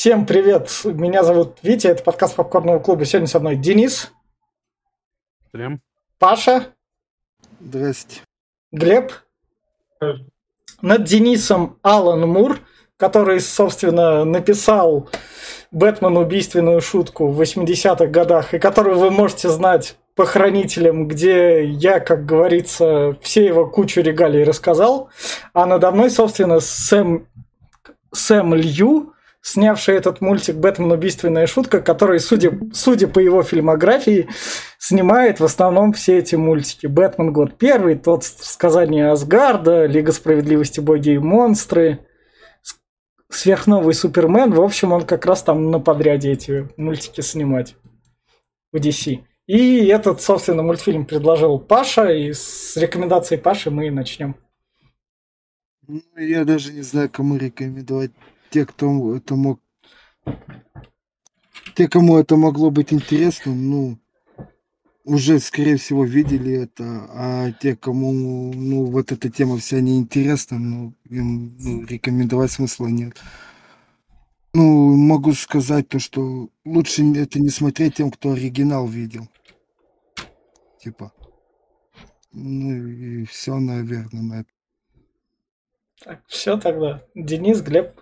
Всем привет, меня зовут Витя, это подкаст Попкорного клуба. Сегодня со мной Денис. Прям. Паша. Здрасте. Глеб. Над Денисом Алан Мур, который, собственно, написал Бэтмен убийственную шутку в 80-х годах, и которую вы можете знать по хранителям, где я, как говорится, все его кучу регалий рассказал. А надо мной, собственно, Сэм, Сэм Лью, снявший этот мультик «Бэтмен. Убийственная шутка», который, судя, судя по его фильмографии, снимает в основном все эти мультики. «Бэтмен. Год первый», «Тот сказание Асгарда», «Лига справедливости. Боги и монстры», «Сверхновый Супермен». В общем, он как раз там на подряде эти мультики снимать в DC. И этот, собственно, мультфильм предложил Паша, и с рекомендацией Паши мы и начнем. Ну, я даже не знаю, кому рекомендовать. Те, кто это мог... Те, кому это могло быть интересно, ну, уже, скорее всего, видели это, а те, кому, ну, вот эта тема вся неинтересна, ну, им ну, рекомендовать смысла нет. Ну, могу сказать то, что лучше это не смотреть тем, кто оригинал видел. Типа. Ну и все, наверное, на это. Так, все тогда. Денис, Глеб.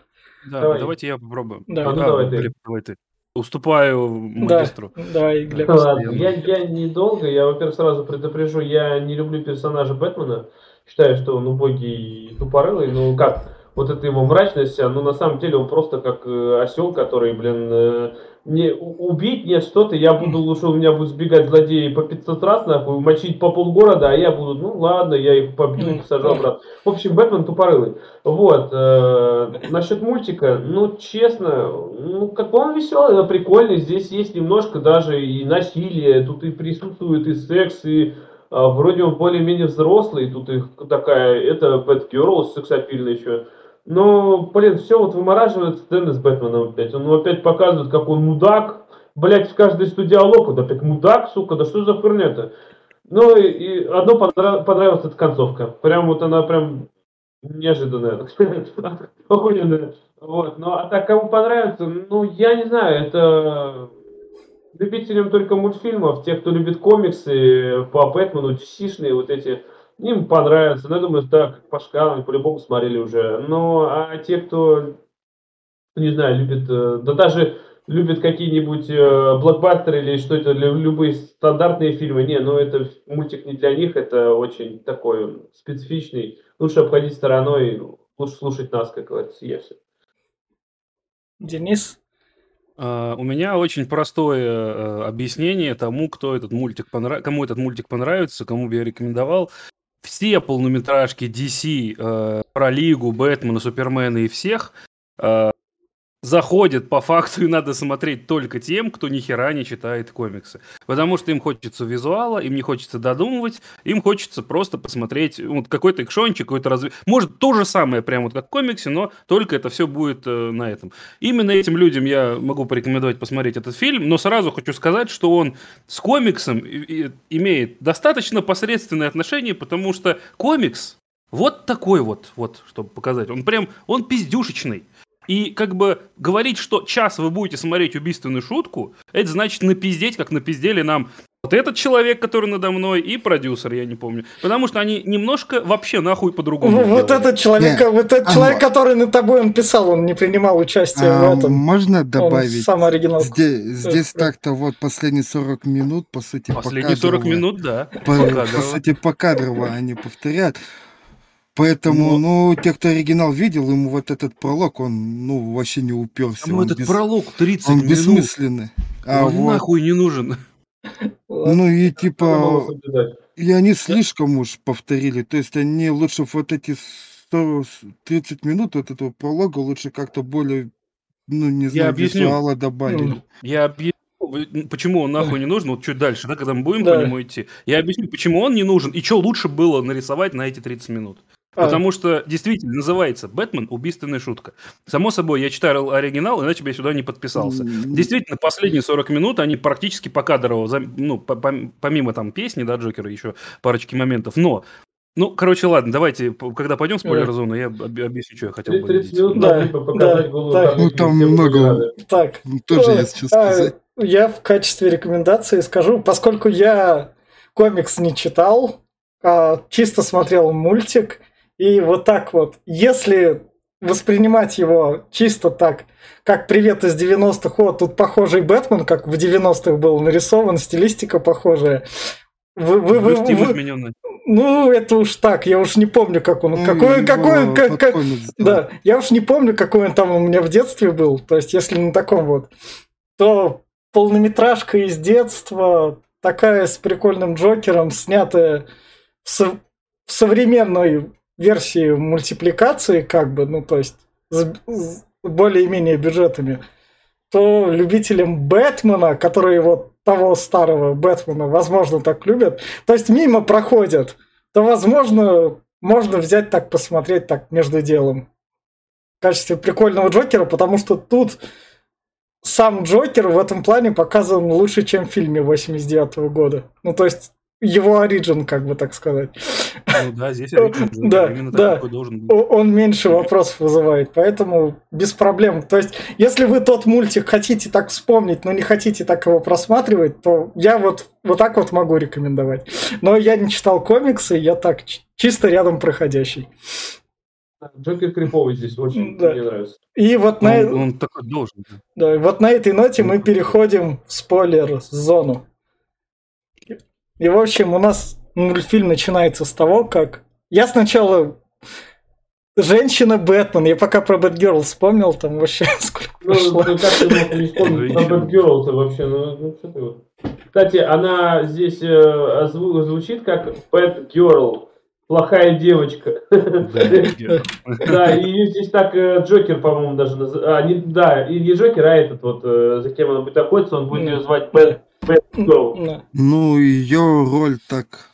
Да, давай. давайте я попробую. Да. А, ну, давай, Глеб, давай ты. Уступаю магистру. Да, давай, Глеб. Ладно, я, я недолго, я, во-первых, сразу предупрежу, я не люблю персонажа Бэтмена, считаю, что он убогий и тупорылый, ну как, вот эта его мрачность, ну на самом деле он просто как э, осел, который, блин, э, не убить мне что-то, я буду лучше, у меня будут сбегать злодеи по 500 раз, нахуй, мочить по полгорода, а я буду, ну ладно, я их побью и посажу обратно. В общем, Бэтмен тупорылый. Вот, э, насчет мультика, ну, честно, ну, как он веселый, прикольный, здесь есть немножко даже и насилие, тут и присутствует и секс, и э, вроде он более-менее взрослый, тут их такая, это Бэтгерл сексапильная еще. Но, блин, все вот вымораживает сцены с Бэтменом опять. Он опять показывает, как он мудак. Блять, в каждой что диалог, вот опять мудак, сука, да что за херня-то? Ну и, и одно понрав... понравилась эта концовка. Прям вот она прям неожиданная. Охуенная. Вот. Ну а так кому понравится, ну я не знаю, это любителям только мультфильмов, те, кто любит комиксы по Бэтмену, DC-шные вот эти им понравится. Ну, я думаю, так, по шкалам по-любому смотрели уже. Но а те, кто, не знаю, любит, э, да даже любит какие-нибудь э, блокбастеры или что-то, любые стандартные фильмы, не, ну это мультик не для них, это очень такой специфичный. Лучше обходить стороной, лучше слушать нас, как говорится, я все. Денис? Uh, у меня очень простое uh, объяснение тому, кто этот мультик понрав... кому этот мультик понравится, кому бы я рекомендовал все полнометражки DC э, про Лигу, Бэтмена, Супермена и всех э, заходят по факту, и надо смотреть только тем, кто ни хера не читает комиксы. Потому что им хочется визуала, им не хочется додумывать, им хочется просто посмотреть вот какой-то экшончик, какой-то разве... Может, то же самое, прямо вот как в комиксе, но только это все будет э, на этом. Именно этим людям я могу порекомендовать посмотреть этот фильм, но сразу хочу сказать, что он с комиксом имеет достаточно посредственное отношение, потому что комикс вот такой вот, вот, чтобы показать. Он прям, он пиздюшечный. И как бы говорить, что час вы будете смотреть убийственную шутку, это значит напиздеть, как напиздели нам вот этот человек, который надо мной, и продюсер, я не помню. Потому что они немножко вообще нахуй по-другому. Вот этот человек, Нет. вот этот а, человек, который над тобой он писал, он не принимал участие а, в этом. Можно добавить? Он сам оригинал. Здесь, здесь так-то вот последние 40 минут, по сути, Последние 40 минут, да. По, по сути, покадрово они повторяют. Поэтому, Но... ну, те, кто оригинал видел, ему вот этот пролог, он, ну, вообще не уперся. Ну, этот бес... пролог 30 он минут. бессмысленный. А он вот... нахуй не нужен. Ну и типа, и они слишком уж повторили. То есть они лучше вот эти 100, 30 минут вот этого пролога лучше как-то более, ну, не знаю, визуала добавили. Я объясню почему он нахуй не нужен, вот чуть дальше, да, когда мы будем да. по нему идти, я объясню, почему он не нужен и что лучше было нарисовать на эти 30 минут. А. Потому что действительно называется Бэтмен убийственная шутка. Само собой, я читаю оригинал, иначе бы я сюда не подписался. Действительно, последние 40 минут они практически покадрово, ну, помимо там песни, да, Джокера, еще парочки моментов. Но Ну, короче, ладно, давайте, когда пойдем в спойлер-зону, я об- объясню, что я хотел бы 30 видеть. минут Да, да, да. картинку, Ну, там много. Так, Ну, тоже Ну, есть что а, сказать. Я в качестве рекомендации скажу, поскольку я комикс не читал, а чисто смотрел мультик, и вот так вот, если воспринимать его чисто так, как «Привет из 90-х», о, тут похожий Бэтмен, как в 90-х был нарисован, стилистика похожая. Вы, вы, вы- вы- измененный. ну, это уж так, я уж не помню, как он, Ну, какой, какой, как, как- да, я уж не помню, какой он там у меня в детстве был. То есть, если на таком вот, то полнометражка из детства, такая с прикольным Джокером, снятая в, со- в современной версии мультипликации, как бы, ну, то есть, с, с более-менее бюджетами, то любителям Бэтмена, которые вот того старого Бэтмена, возможно, так любят, то есть мимо проходят, то, возможно, можно взять так, посмотреть так между делом в качестве прикольного Джокера, потому что тут сам Джокер в этом плане показан лучше, чем в фильме 89 года. Ну, то есть его оригин, как бы так сказать. Ну да, здесь Джокер, Да, именно да. такой должен быть. Он меньше вопросов вызывает, поэтому без проблем. То есть, если вы тот мультик хотите так вспомнить, но не хотите так его просматривать, то я вот, вот так вот могу рекомендовать. Но я не читал комиксы, я так чисто рядом проходящий. Джокер криповый здесь очень Да. мне нравится. И вот на, Он, он такой должен. да, и вот на этой ноте мы переходим в спойлер-зону. И, в общем, у нас мультфильм начинается с того, как... Я сначала... Женщина Бэтмен. Я пока про Бэтгерл вспомнил, там вообще сколько Ну, прошло. ну, как ты мог не вспомнить про. Бэтгерл-то вообще? Ну, ну, что ты вот. Кстати, она здесь э, озву- звучит как bad girl. Плохая девочка. Да, и ее здесь так э, Джокер, по-моему, даже называют. А, не, да, и не Джокер, а этот вот, э, за кем она будет охотиться, он будет ее звать Бэт, Ну, ее роль так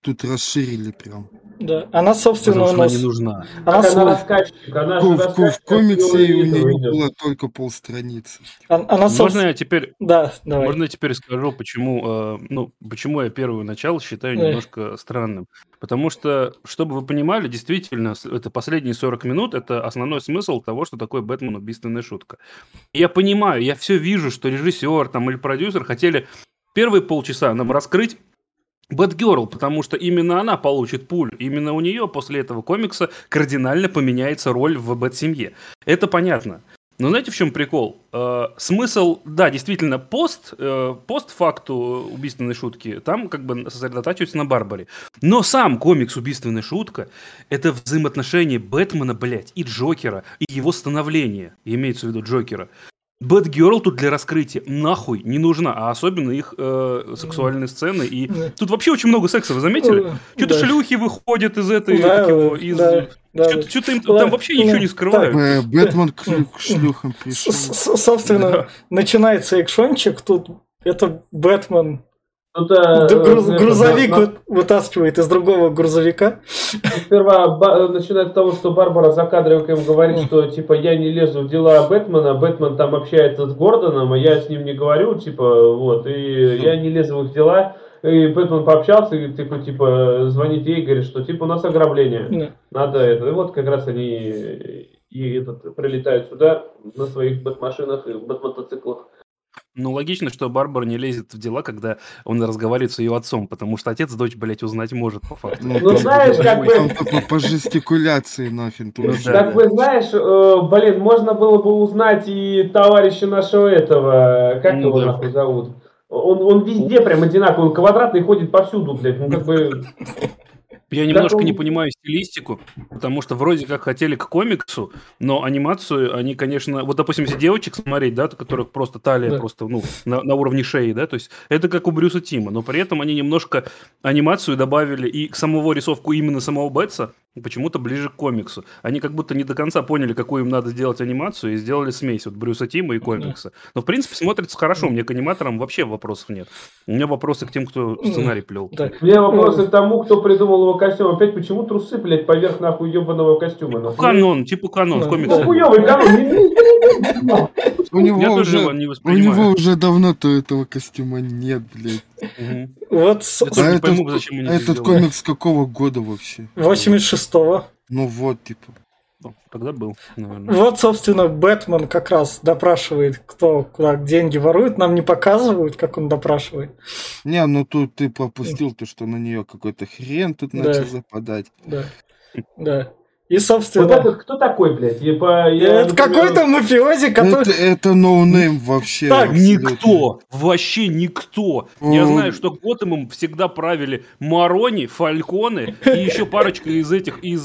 тут расширили прям. Да. Она, собственно, Потому у что она нас... не нужна. Она, Она свой- рассказчик, она В, же в- в комиксе у нее было только полстраницы. она, она, Можно собственно... я теперь, Да, давай. можно я теперь скажу, почему, э, ну, почему я первое начало считаю Эх. немножко странным? Потому что, чтобы вы понимали, действительно, это последние 40 минут, это основной смысл того, что такое Бэтмен убийственная шутка. Я понимаю, я все вижу, что режиссер там или продюсер хотели первые полчаса нам раскрыть Бэтгерл, потому что именно она получит пуль. Именно у нее после этого комикса кардинально поменяется роль в Бэт-семье. Это понятно. Но знаете, в чем прикол? Э, смысл, да, действительно, пост, э, постфакту убийственной шутки, там как бы сосредотачивается на Барбаре. Но сам комикс «Убийственная шутка» — это взаимоотношения Бэтмена, блядь, и Джокера, и его становление, имеется в виду Джокера. Бэтгерл тут для раскрытия нахуй не нужна, а особенно их э, сексуальные сцены. И Да. тут вообще очень много секса, вы заметили? Э, Что-то да. шлюхи выходят из этой, Да, как его, да, из... да, да. Что-то, что-то им там вообще ничего не скрывают. Э, Бэтмен к шлю- к шлюхам с- Собственно, Да. начинается экшончик, тут это Бэтмен Тут, э, груз- это, грузовик на- вытаскивает из другого грузовика. Сперва ба- начинает с того, что Барбара за кадровиком говорит, что типа я не лезу в дела Бэтмена, Бэтмен там общается с Гордоном, а я с ним не говорю, типа, вот, и я не лезу в их дела. И Бэтмен пообщался, и типа, типа, звонит ей и говорит, что типа у нас ограбление. Да. Надо это. И вот как раз они и этот, прилетают сюда на своих бэтмашинах и бэтмотоциклах. Ну, логично, что Барбара не лезет в дела, когда он разговаривает с ее отцом, потому что отец дочь, блядь, узнать может, по факту. Ну, Ну, знаешь, как бы- по, жестикуляции нафиг. Ну. Так вы знаешь, э, блин, можно было бы узнать и товарища нашего этого, как Ну его нахуй зовут? Он, он везде прям одинаковый, он квадратный ходит повсюду, блядь, ну как бы... Я немножко он- не понимаю стилистику, потому что вроде как хотели к комиксу, но анимацию они, конечно... Вот, допустим, если девочек смотреть, да, которых просто талия Да. просто, ну, на, на уровне шеи, да, то есть это как у Брюса Тима, но при этом они немножко анимацию добавили и к самого рисовку именно самого Бетса почему-то ближе к комиксу. Они как будто не до конца поняли, какую им надо сделать анимацию, и сделали смесь вот Брюса Тима и комикса. Но, в принципе, смотрится хорошо, мне к аниматорам вообще вопросов нет. У меня вопросы к тем, кто сценарий плел. Да. У меня вопросы к тому, кто придумал его костюм. Опять почему трусы, блядь, поверх нахуй ебаного костюма? Ну, нахуй? канон, типа канон в комиксе. Ну, хуёвый канон. У него Я тоже его уже... не У него уже давно-то этого костюма нет, блядь. Вот А этот, пойму, зачем они а этот комикс какого года вообще? 86-го. Ну вот, типа. Ну, Тогда был, наверное. Вот, собственно, Бэтмен как раз допрашивает, кто куда деньги ворует. Нам не показывают, как он допрашивает. Не, ну тут ты пропустил то, что на нее какой-то хрен тут Да. начал западать. Да. Да. И, Вот собственно, этот кто такой, блядь? Я, по- я, это например, какой-то мафиози, который... Это, это ноунейм вообще. Так, абсолютно. Никто, вообще никто. Я М. знаю, что Готэмом всегда правили Марони, Фальконы и еще парочка из этих, из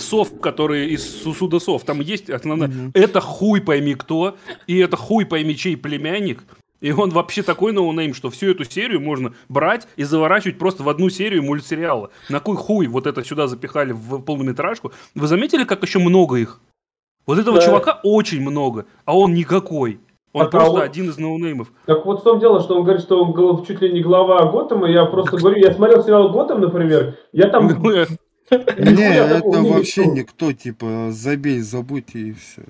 сов, которые из Су- Суда сов. Там есть основная. Мгм. Это хуй пойми кто, и это хуй пойми чей племянник. И он вообще такой ноунейм, что всю эту серию можно брать и заворачивать просто в одну серию мультсериала. На кой хуй вот это сюда запихали в полнометражку? Вы заметили, как еще много их? Вот этого Да. чувака очень много, а он никакой. Он а просто он- один из ноунеймов. Так вот в том дело, что он говорит, что он чуть ли не глава Готэма. Я просто говорю, я смотрел сериал Готэм, например, я там... Не, это вообще никто, типа, забей, забудь и все.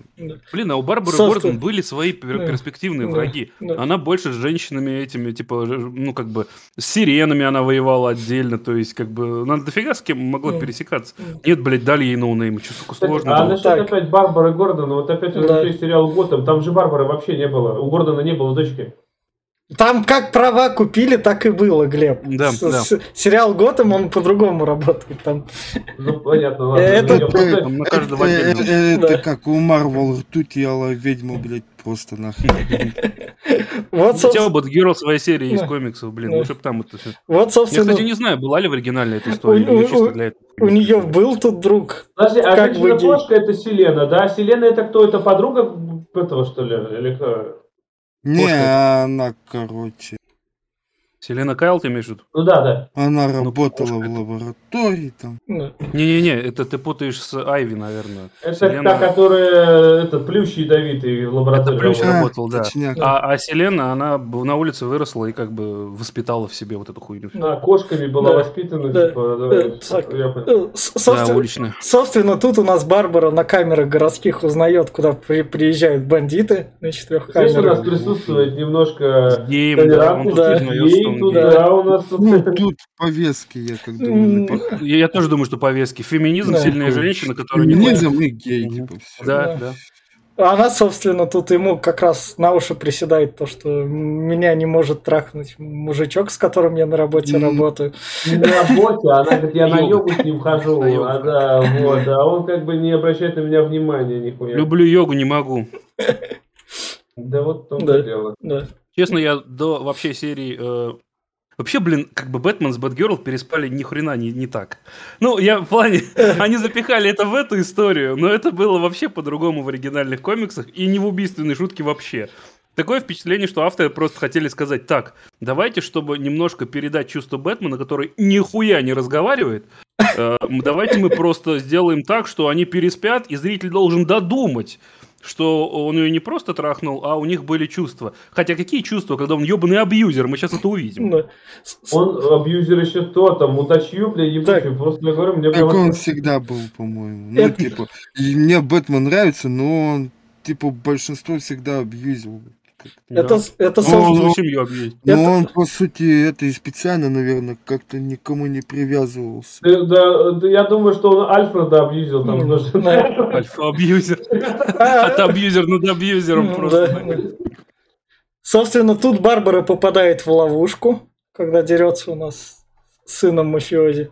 Блин, а у Барбары. Гордон были свои перспективные враги. Она больше с женщинами этими, типа, ну, как бы, с сиренами она воевала отдельно, то есть, как бы, она дофига с кем могла пересекаться. Нет, блядь, дали ей ноунейм, что, сука, сложно а насчет опять Барбары Гордона, вот опять сериалу Готэм, там же Барбары вообще не было. У Гордона не было дочки. Там как права купили, так и было, Глеб. Да, С- да. с- Сериал Готэм, он по-другому работает. Там. Ну, понятно, ладно. Это- Я просто- Там на Это, каждого отдельно. это- Да. это как у Марвел ртуть ела ведьму, блядь, просто нахрен. Вот, Хотя собственно, бы Герл своей серии из комиксов, блин, лучше бы там это все. вот, Я, собственно кстати, не знаю, была ли в оригинале эта история, У- или чисто для этого. у нее был тут друг. Подожди, а женщина-кошка это Селена, да? Селена это кто? Это подруга этого, что ли? Или кто? Не, она, короче, Селена Кайл, ты имеешь в виду? Ну да, да. она Ну, работала в это. лаборатории там. Да. Не-не-не, это ты путаешь с Айви, наверное. Это Селена- та, которая этот плющий ядовитый в лаборатории. Это Плющ работает. работал, да. точняк. А, а Селена, она на улице выросла и как бы воспитала в себе вот эту хуйню. Да, кошками была Да. воспитана, Да. типа, да, Э, так. я понял. Э, с- Да, Собственно, уличная. собственно, тут у нас Барбара на камерах городских узнает, куда при- приезжают бандиты на четырех Здесь у нас камерах. присутствует немножко Геем, да, он Да. Признает, что гей он тут, гей. да, у нас тут... Ну, тут повестки, я как думаю. Я, я тоже думаю, что повестки. Феминизм, Да. сильные женщины, которые не Феминизм и гей, типа, все. Да, Да. да. Она, собственно, тут ему как раз на уши приседает то, что меня не может трахнуть мужичок, с которым я на работе работаю. Не на работе, она говорит, я на Йогу. с ним хожу, а, да, вот, а он как бы не обращает на меня внимания нихуя. Люблю йогу, не могу. Да вот в том Да. дело. Да. Честно, я до вообще серии... э, Вообще, блин, как бы Бэтмен с Бэтгерл переспали ни хрена не, не так. Ну, я в плане, они запихали это в эту историю, но это было вообще по-другому в оригинальных комиксах и не в убийственной шутке вообще. Такое впечатление, что авторы просто хотели сказать, так, давайте, чтобы немножко передать чувство Бэтмена, который нихуя не разговаривает, э, давайте мы просто сделаем так, что они переспят, и зритель должен додумать, что он ее не просто трахнул, а у них были чувства. Хотя какие чувства, когда он ебаный абьюзер? Мы сейчас это увидим. Да. С- Он абьюзер еще то, там, мудачью, бля, ебучий, просто я говорю, мне Так он всегда был, по-моему. Ну, типа, и мне Бэтмен нравится, но он, типа, большинство всегда абьюзил. Это, с- это, Ну, собственно, Собственно, семью объездить. Но Это- он, по сути, это и специально, наверное, как-то никому не привязывался. Да, да, да, я думаю, что он Альфреда абьюзил там да. Альфа-абьюзер. От абьюзер над абьюзером м, просто. да, да. Собственно, тут Барбара попадает в ловушку, когда дерется у нас сыном мафиози.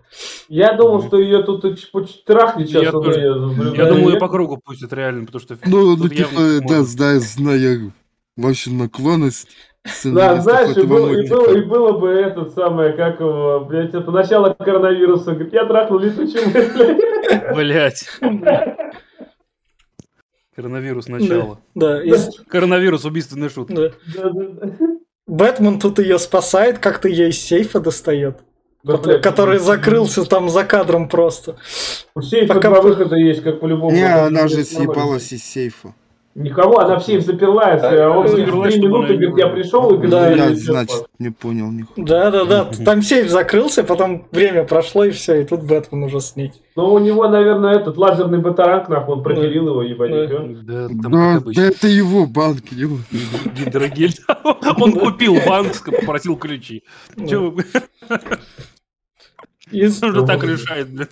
Я думал, что ее тут трахнет сейчас. Я тоже. Я думаю, я- ее по кругу пустят реально, потому что... Ну, ну типа, да, можно. зная, вашу наклонность. Да, знаешь, и было, и, было, и было бы этот самое, как его, блядь, это начало коронавируса. Говорит, я трахнул летучую. Блять. Коронавирус начало. Да, Коронавирус да, да. Бэтмен тут ее спасает, как-то ее из сейфа достает. Да, блядь, который закрылся там за кадром просто. У сейфа Пока- два выхода есть, как по-любому. Не, Это она же съебалась из сейфа. Никого, она в сейф заперлась, а он через три минуты говорит, я пришел и говорит, Да. «Я значит, спал». не понял нихуя. Да, да, да. Там сейф закрылся, потом время прошло, и все, и тут Бэтмен уже с ней. Ну, у него, наверное, этот лазерный батаранг, нахуй, он пропилил его, ебать, Да. Да, это его банк, его. Гидрогель. Он купил банк, попросил ключи. Че вы он же так решает, блядь.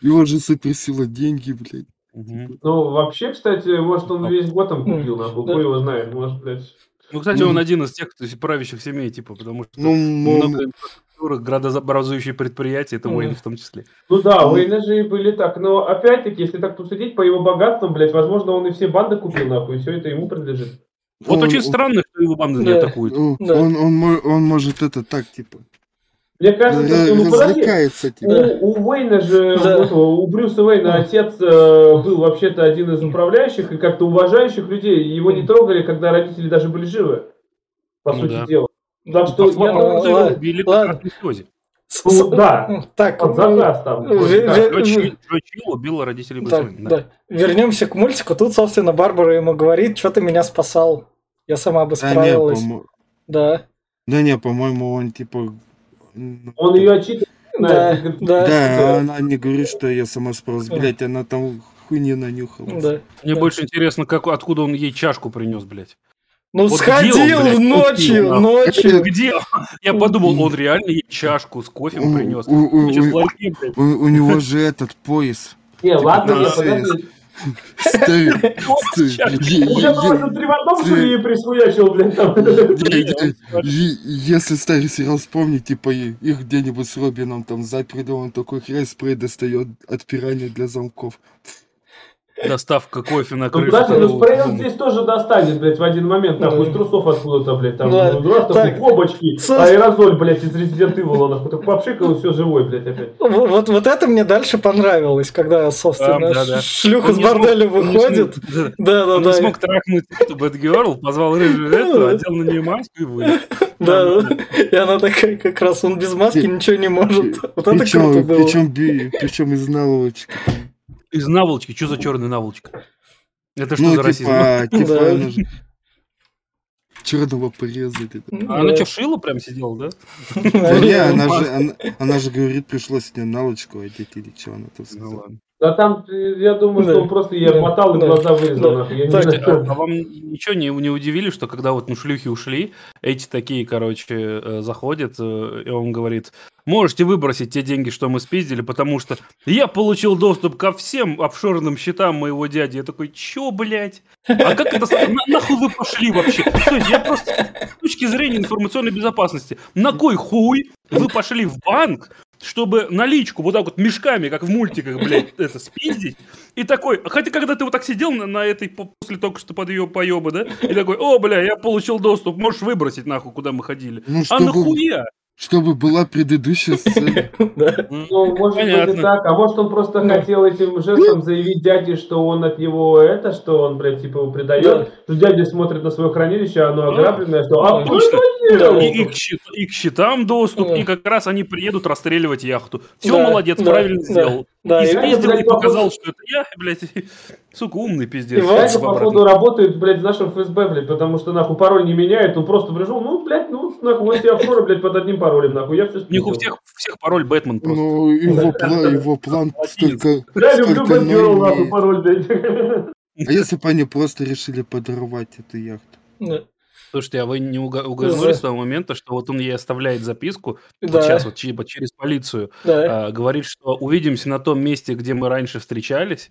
Его же суперсила деньги, блядь. Мгм. Ну, вообще, кстати, может, он весь Готэм купил, нахуй, Да. кто его знает, может, блядь. Ну, кстати, Ну. он один из тех, кто из правящих семей, типа, потому что Ну, м- много инфраструктуры, градообразующие предприятия, это. Уэйн в том числе. Ну да, Ну. у Эйна же и были так, но опять-таки, если так посудить по его богатствам, блядь, возможно, он и все банды купил, нахуй, и все это ему принадлежит. Вот он- очень он- странно, что его банды не атакуют. Он, он, он он может это так, типа, Мне кажется, что, ну подожди, развлекается, у, типа. у Уэйна же, Да. у, этого, у Брюса Уэйна отец э, был вообще-то один из управляющих и как-то уважающих людей, его не трогали, когда родители даже были живы, по Ну сути да. дела. Так что, По я думаю, убили ладно. Ну, да. Так, под заказ там. Ве- вроде так. ве- Джо Чи- Джо Чилл убил родителей Да, Брюса да. Вернемся к мультику. Тут, собственно, Барбара ему говорит, что ты меня спасал. Я сама бы Да не, справилась. по-мо- Да, да не, по-моему, он типа... ну, Он ее отчитывает. да, да, Да, она не говорит, что я сама справилась. Блять, она там хуйни нанюхалась. да. Мне Да. больше интересно, как, откуда он ей чашку принес, блядь. Ну, Вот где сходил он, блядь, ночью, купил, ночью. Где? Я подумал, он реально ей чашку с кофе принес. у- у- у-. У, у него же этот пояс. Не, ладно, не, да, подожди. Стоит. Е- Уже в одном, что ли, ей присвоячил, блядь, там. Если старый сериал вспомнить, типа их где-нибудь с Робином там заперли, он такой хрен спрей достает от пирания для замков. Доставка кофе на Ну, крышу. ну второго спрей он дома. здесь тоже достанет, блядь, в один момент, нахуй, из трусов откуда-то, блядь, там, Да, ну, раз, так. Сос- аэрозоль, блядь, из Resident Evil, нахуй, так попшикал, и все живой, блядь, опять. В- Вот, вот это мне дальше понравилось, когда, собственно, Да, шлюха с борделя выходит. да. Да, да, не смог трахнуть эту Бэтгерл, позвал рыжую эту, одел на нее маску и вылез. Да, да. И она такая, как раз он без маски ничего не может. Вот это круто было. причем, причем из наволочки. Из наволочки. Что за черная наволочка? Это что Ну, за расизм? типа, типа, Да. она же черного порезать. это. А она что, шила прям сидела, да? Да не, она же, она, она же говорит, пришлось мне наволочку одеть или что она там Ну сказала. Да там, э, я думаю, что он просто Да. отмотал и глаза вырезал, я Так, А, вам ничего не, не удивили, что когда вот ну, шлюхи ушли, эти такие, короче, э, заходят, э, и он говорит, можете выбросить те деньги, что мы спиздили, потому что я получил доступ ко всем офшорным счетам моего дяди. Я такой, чё, блядь? А как это... на- нахуй вы пошли вообще? Стойте, я просто с точки зрения информационной безопасности, на кой хуй вы пошли в банк, чтобы наличку вот так вот мешками, как в мультиках, блядь, это спиздить, и такой, хотя когда ты вот так сидел на, на этой, по- после только что под ее поеба, да, и такой, о, бля, я получил доступ, можешь выбросить нахуй, куда мы ходили. Ну, А чтобы, нахуя? Чтобы была предыдущая сцена. Ну, может быть и так, а может он просто хотел этим жестом заявить дяде, что он от него это, что он, блядь, типа его предает, что дядя смотрит на свое хранилище, а оно ограбленное, что а. И, к счетам доступ, и как раз они приедут расстреливать яхту. Все, молодец, правильно сделал. Да, и спиздил, и показал, что это я, блядь, сука, умный пиздец. И вот- Дядя, в обратном. походу, работает, блядь, в нашем ФСБ, блядь, потому что, нахуй, пароль не меняет, он просто пришел, ну, блядь, ну, нахуй, вот тебе офшоры, блядь, под одним паролем, нахуй, я все У них у всех, всех пароль Бэтмен просто. Ну, его, пла- его план столько, Я люблю Бэтгерл, нахуй, пароль, блядь. А если бы они просто решили подорвать эту яхту? Слушайте, а вы не уга- угадали с того момента, что вот он ей оставляет записку, вот Да, сейчас вот типа через полицию, да. а, говорит, что увидимся на том месте, где мы раньше встречались.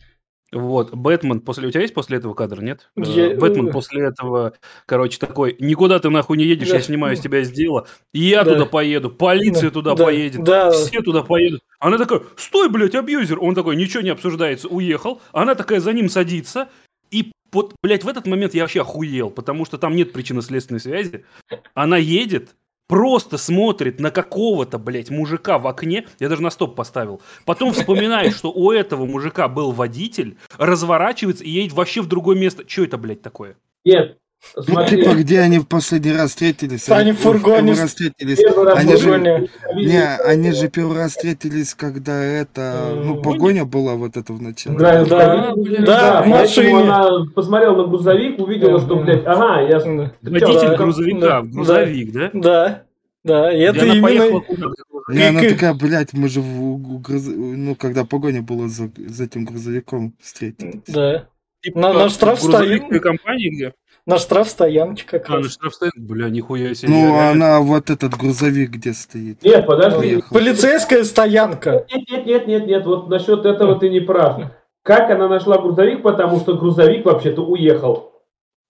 Вот, Бэтмен после... У тебя есть после этого кадр, нет? Э, Я- Бэтмен после этого, короче, такой, никуда ты нахуй не едешь, Да. я снимаю с тебя с дела, я Да. туда поеду, полиция Да, туда да, поедет, да. все туда поедут. Она такая, стой, блядь, абьюзер. Он такой, ничего не обсуждается, уехал. Она такая за ним садится, и вот, блядь, в этот момент я вообще охуел, потому что там нет причинно-следственной связи. Она едет, просто смотрит на какого-то, блядь, мужика в окне, я даже на стоп поставил, потом вспоминает, что у этого мужика был водитель, разворачивается и едет вообще в другое место. Что это, блядь, такое? Нет, Ну, Смотри, типа, где они в последний раз встретились? Они в фургоне Первый раз встретились. Они в же- фургоне увидели, Не, они же первый раз встретились, когда это, ну, М, погоня была вот это в начале. Да, Да, да, да, в машине. она посмотрела на грузовик, увидела, что, блядь, ага, я... Водитель Да, грузовика, да, грузовик, да? Да, да, и это именно... поехала куда? И она такая, блядь, мы же, в, груз- ну, когда погоня была за, за этим грузовиком встретились. Да. Типа, На- на в штраф стоим. компании где? На штраф стоянке как А, на штрафстоянке? Бля, нихуя себе. Ну, реально. она вот этот грузовик где стоит. Нет, подожди. Поехал. Полицейская стоянка. Нет, нет, нет, нет, нет, вот насчет этого ты не прав. Как она нашла грузовик, потому что грузовик вообще-то уехал.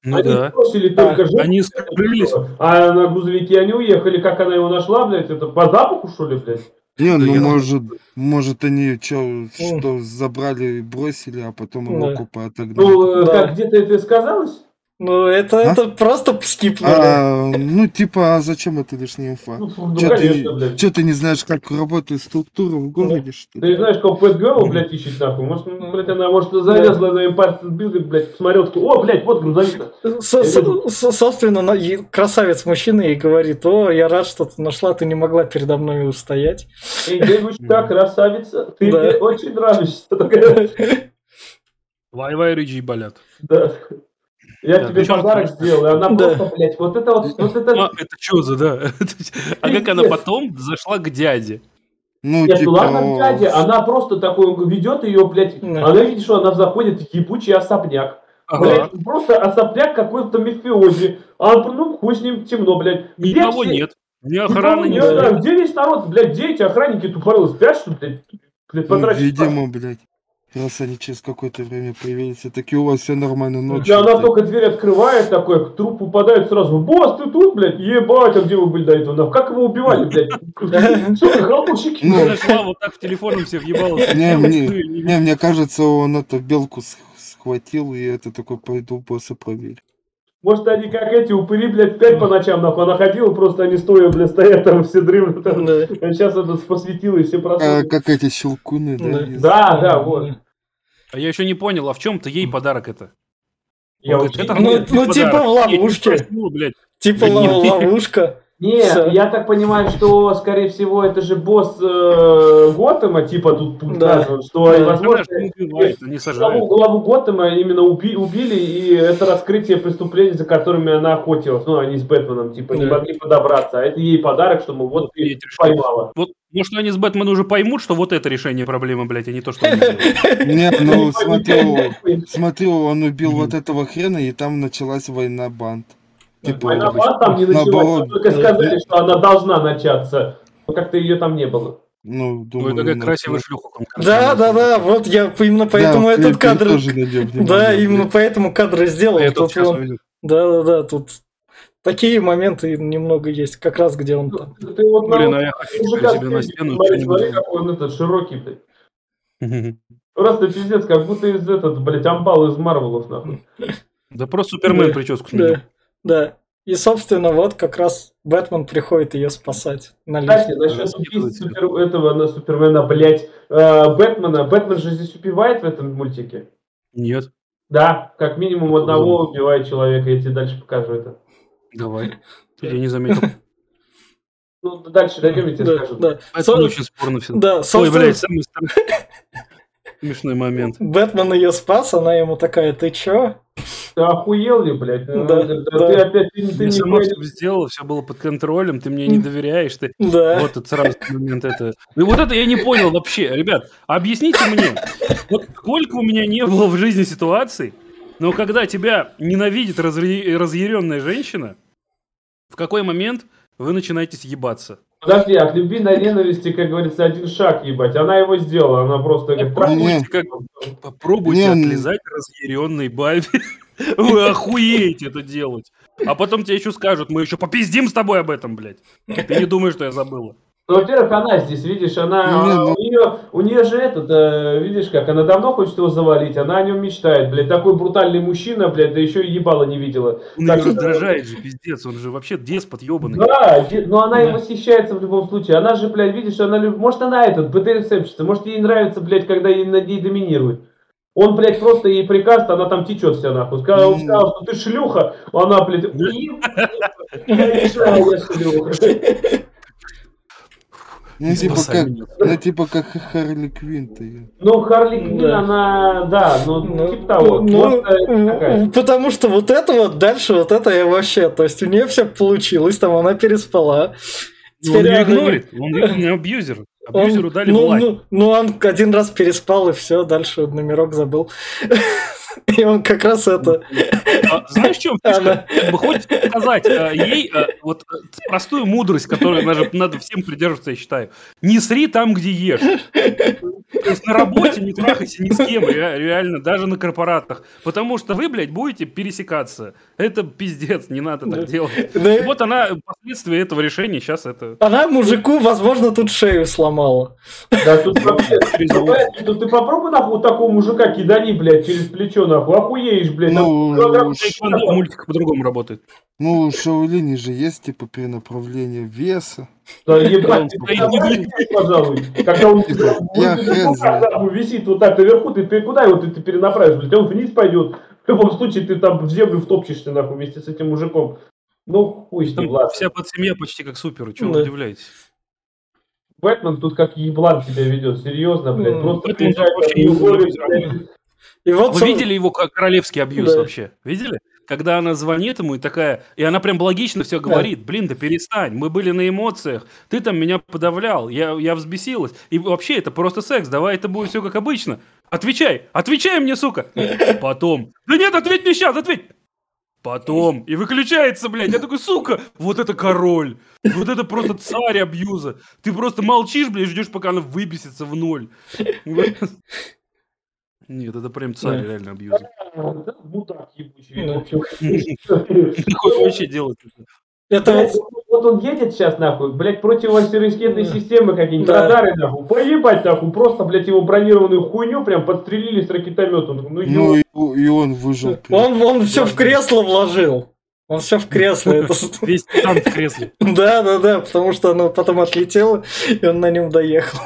Ну они да. бросили только женщину, Они скрылись. а на грузовике они уехали. Как она его нашла, блядь, это по запаху, что ли, блядь? Не, ну, я- может, может, они чё, что забрали и бросили, а потом его Да. купа отогнали. Ну, э, Да. как где-то это и сказалось? Ну, это, А? это просто скипнули. А, ну, типа, а зачем это лишняя инфа? Ну, ну, Че конечно, ты, блядь. ты не знаешь, как работает структура в городе, что Ты ли? знаешь, как Пэт Гэрл, блядь, ищет нахуй. Может, ну, блядь, она, может, залезла на импарт билдинг, блядь, посмотрел, такой, о, блядь, вот грузовик. Со- со- со- собственно, и красавец мужчина ей говорит, о, я рад, что ты нашла, ты не могла передо мной устоять. Эй, девочка, красавица, ты Да. мне очень нравишься. Вай-вай, рыжий болят. Да. Я Да, тебе причём- подарок сделал, и она Да. просто, блядь, вот это вот, вот это... А, это что за, да? А как она потом зашла к дяде? Ну, Нет, типа, ну ладно, дядя, она просто такой ведет ее, блядь, Да. она видит, что она заходит в ебучий особняк. Ага. Блядь, просто особняк какой-то мафиози. А он, ну, хуй с ним темно, блядь. Где Никого все- нет. Ни охраны, ни нет, да. Где весь народ, блядь, где эти охранники тупорылы спят, что блядь? Блядь, ну, потратить видимо, блядь. Раз они через какое-то время появились, и такие, у вас все нормально ночью. она блядь». только дверь открывает, такой, к трупу попадает сразу. Босс, ты тут, блядь? Ебать, а где вы были до этого? Как его убивали, блядь? Сука, халтурщики. Ну, Она вот так в телефоном все въебала. Не, мне, не, мне кажется, он эту белку схватил, и это такой, пойду босса проверю. Может, они как эти упыри, блядь, пять по ночам, нахуй. Она ходила, просто они стоя, блядь, стоят там все там. Да. А сейчас это посветило и все А, проснулись. как эти щелкуны, да? Да. Да, да, вот. А я еще не понял, а в чем-то ей подарок это? Я говорит, это Ну, ну, типа в ловушке. Типа ловушка. Не, Всё. я так понимаю, что, скорее всего, это же босс э, Готэма, типа тут Да. указано, что, Да. возможно, не не главу, главу Готэма именно уби- убили, и это раскрытие преступлений, за которыми она охотилась. Ну, они с Бэтменом, типа, не Да. могли подобраться. А это ей подарок, что мы вот ты поймала. Вот, может, они с Бэтменом уже поймут, что вот это решение проблемы, блядь, а не то, что они делают. Не, ну, смотрю, смотрю, он убил вот этого хрена, и там началась война банд. Типа, банд там не началась, наоборот, только сказали, что она должна начаться. Но как-то ее там не было. ну, Ой, думаю... какая ну, красивая ну, шлюха. Да, да, да, вот я именно поэтому да, этот ты- ты кадр... тоже найдём Да, именно блядь. поэтому кадр сделал. Я тут он-. Да, да, да, тут такие моменты немного есть, как раз где он там. Ты вот Блин, а я хочу себе на стену смотри, смотри, что-нибудь. какой он этот широкий, блядь. Просто пиздец, как будто из этот, блядь, амбал из Марвелов, нахуй. Да просто Супермен прическу сменил. Да. И, собственно, вот как раз Бэтмен приходит ее спасать на Кстати, насчет убийств супер, этого на Супермена, блядь, э, Бэтмена. Бэтмен же здесь убивает в этом мультике. Нет, Да, как минимум одного убивает человека. Я тебе дальше покажу это. давай. Я не заметил. Ну, дальше дойдем, я тебе Да, скажу. да. Со- очень спорно все. Да, Ой, собственно, блядь, самый смешной момент. Бэтмен ее спас, она ему такая, ты чё? Ты охуел ли, блядь? Ну, Да, да, да. Ты опять, ты, ты Я не сама все сделала, все было под контролем, ты мне не доверяешь, ты Да. Вот это сразу момент это. Ну вот это я не понял вообще. Ребят, объясните мне, вот сколько у меня не было в жизни ситуаций, но когда тебя ненавидит разъя- разъяренная женщина, в какой момент вы начинаете съебаться? Подожди, от любви на ненависти, как говорится, один шаг, ебать. Она его сделала, она просто... как Попробуйте, Не. как, попробуйте Не, отлизать разъяренной бабе. Вы охуеете это делать. А потом тебе еще скажут, мы еще попиздим с тобой об этом, блядь. Ты не думаешь, что я забыла. Ну, во-первых, она здесь, видишь, она, Не, ну- у, нее, у нее же этот, э, видишь как, она давно хочет его завалить, она о нем мечтает, блядь, такой брутальный мужчина, блядь, да еще и ебало не видела. Он Так ее что- раздражает же, пиздец, он же вообще деспот ебаный. Да, но она им Да. восхищается в любом случае, она же, блядь, видишь, она, люб- может, она этот, БДСМщица, может, ей нравится, блядь, когда ей над ней доминирует. Он, блядь, просто ей приказ, она там течет вся нахуй. Сказал, он сказал, что ты шлюха, она, блядь, «И, я решаю, я шлюха. Ну, типа как, ну, типа как Харли Квинн-то. я. Ну, Харли Квинн, Да. она, да, ну, Ну, типа того. ну, м, потому что вот это вот дальше, вот это я вообще, то есть у нее все получилось, там она переспала. Ну, Он ее она- игнорит, он не абьюзер. он- Абьюзеру дали ну, власть. ну, ну, он один раз переспал и все, дальше номерок забыл. И он как раз это... А знаешь, в чем Она- фишка? Как бы хочется сказать э, ей э, вот э, простую мудрость, которую даже надо всем придерживаться, я считаю. Не сри там, где ешь. То есть на работе не трахайся ни с кем, ре- реально, даже на корпоратах. Потому что вы, блядь, будете пересекаться. Это пиздец, не надо так делать. И вот она, последствия этого решения сейчас это... Она мужику, возможно, тут шею сломала. Да тут вообще, тут ты попробуй нахуй вот такого мужика кидани, блядь, через плечо нахуй, охуеешь, блядь. там Ну, килограмм мультиках по-другому работает. Ну, у Шаолини же есть, типа, перенаправление веса. Да ебать, не пожалуй. Когда он он висит вот так наверху, ты куда его ты, перенаправишь, блядь, он вниз пойдет. В любом случае ты там в землю втопчешься нахуй вместе с этим мужиком. Ну, хуй с ним, ладно. Вся подсемья почти как супер, чего Да. вы удивляетесь? Бэтмен тут как еблан себя ведет, серьезно, блядь. Ну, Просто приезжает, И вот Вы он- видели его как королевский абьюз Да. вообще? Видели? Когда она звонит ему и такая, и она прям логично все говорит, блин, да перестань, мы были на эмоциях, ты там меня подавлял, я, я взбесилась, и вообще это просто секс, давай это будет все как обычно. Отвечай, отвечай мне, сука. Потом. Да нет, ответь мне сейчас, ответь. Потом. И выключается, блядь. Я такой, сука, вот это король. Вот это просто царь абьюза. Ты просто молчишь, блядь, ждешь, пока она выбесится в ноль. Нет, это прям царь Да. реально абьюза. Да, мудак ебучий. Общем. Такое вообще делать. Это вот он едет сейчас, нахуй, блядь, противотеррористной Да. системы какие-нибудь, Да. радары, нахуй, поебать, нахуй, просто, блядь, его бронированную хуйню прям подстрелили с ракетометом. Ну, Ну, и, и он выжил. он, он все в кресло вложил. Он все в кресло. это- Весь танк в кресле. Да, да, да, потому что оно потом отлетело, и он на нем доехал.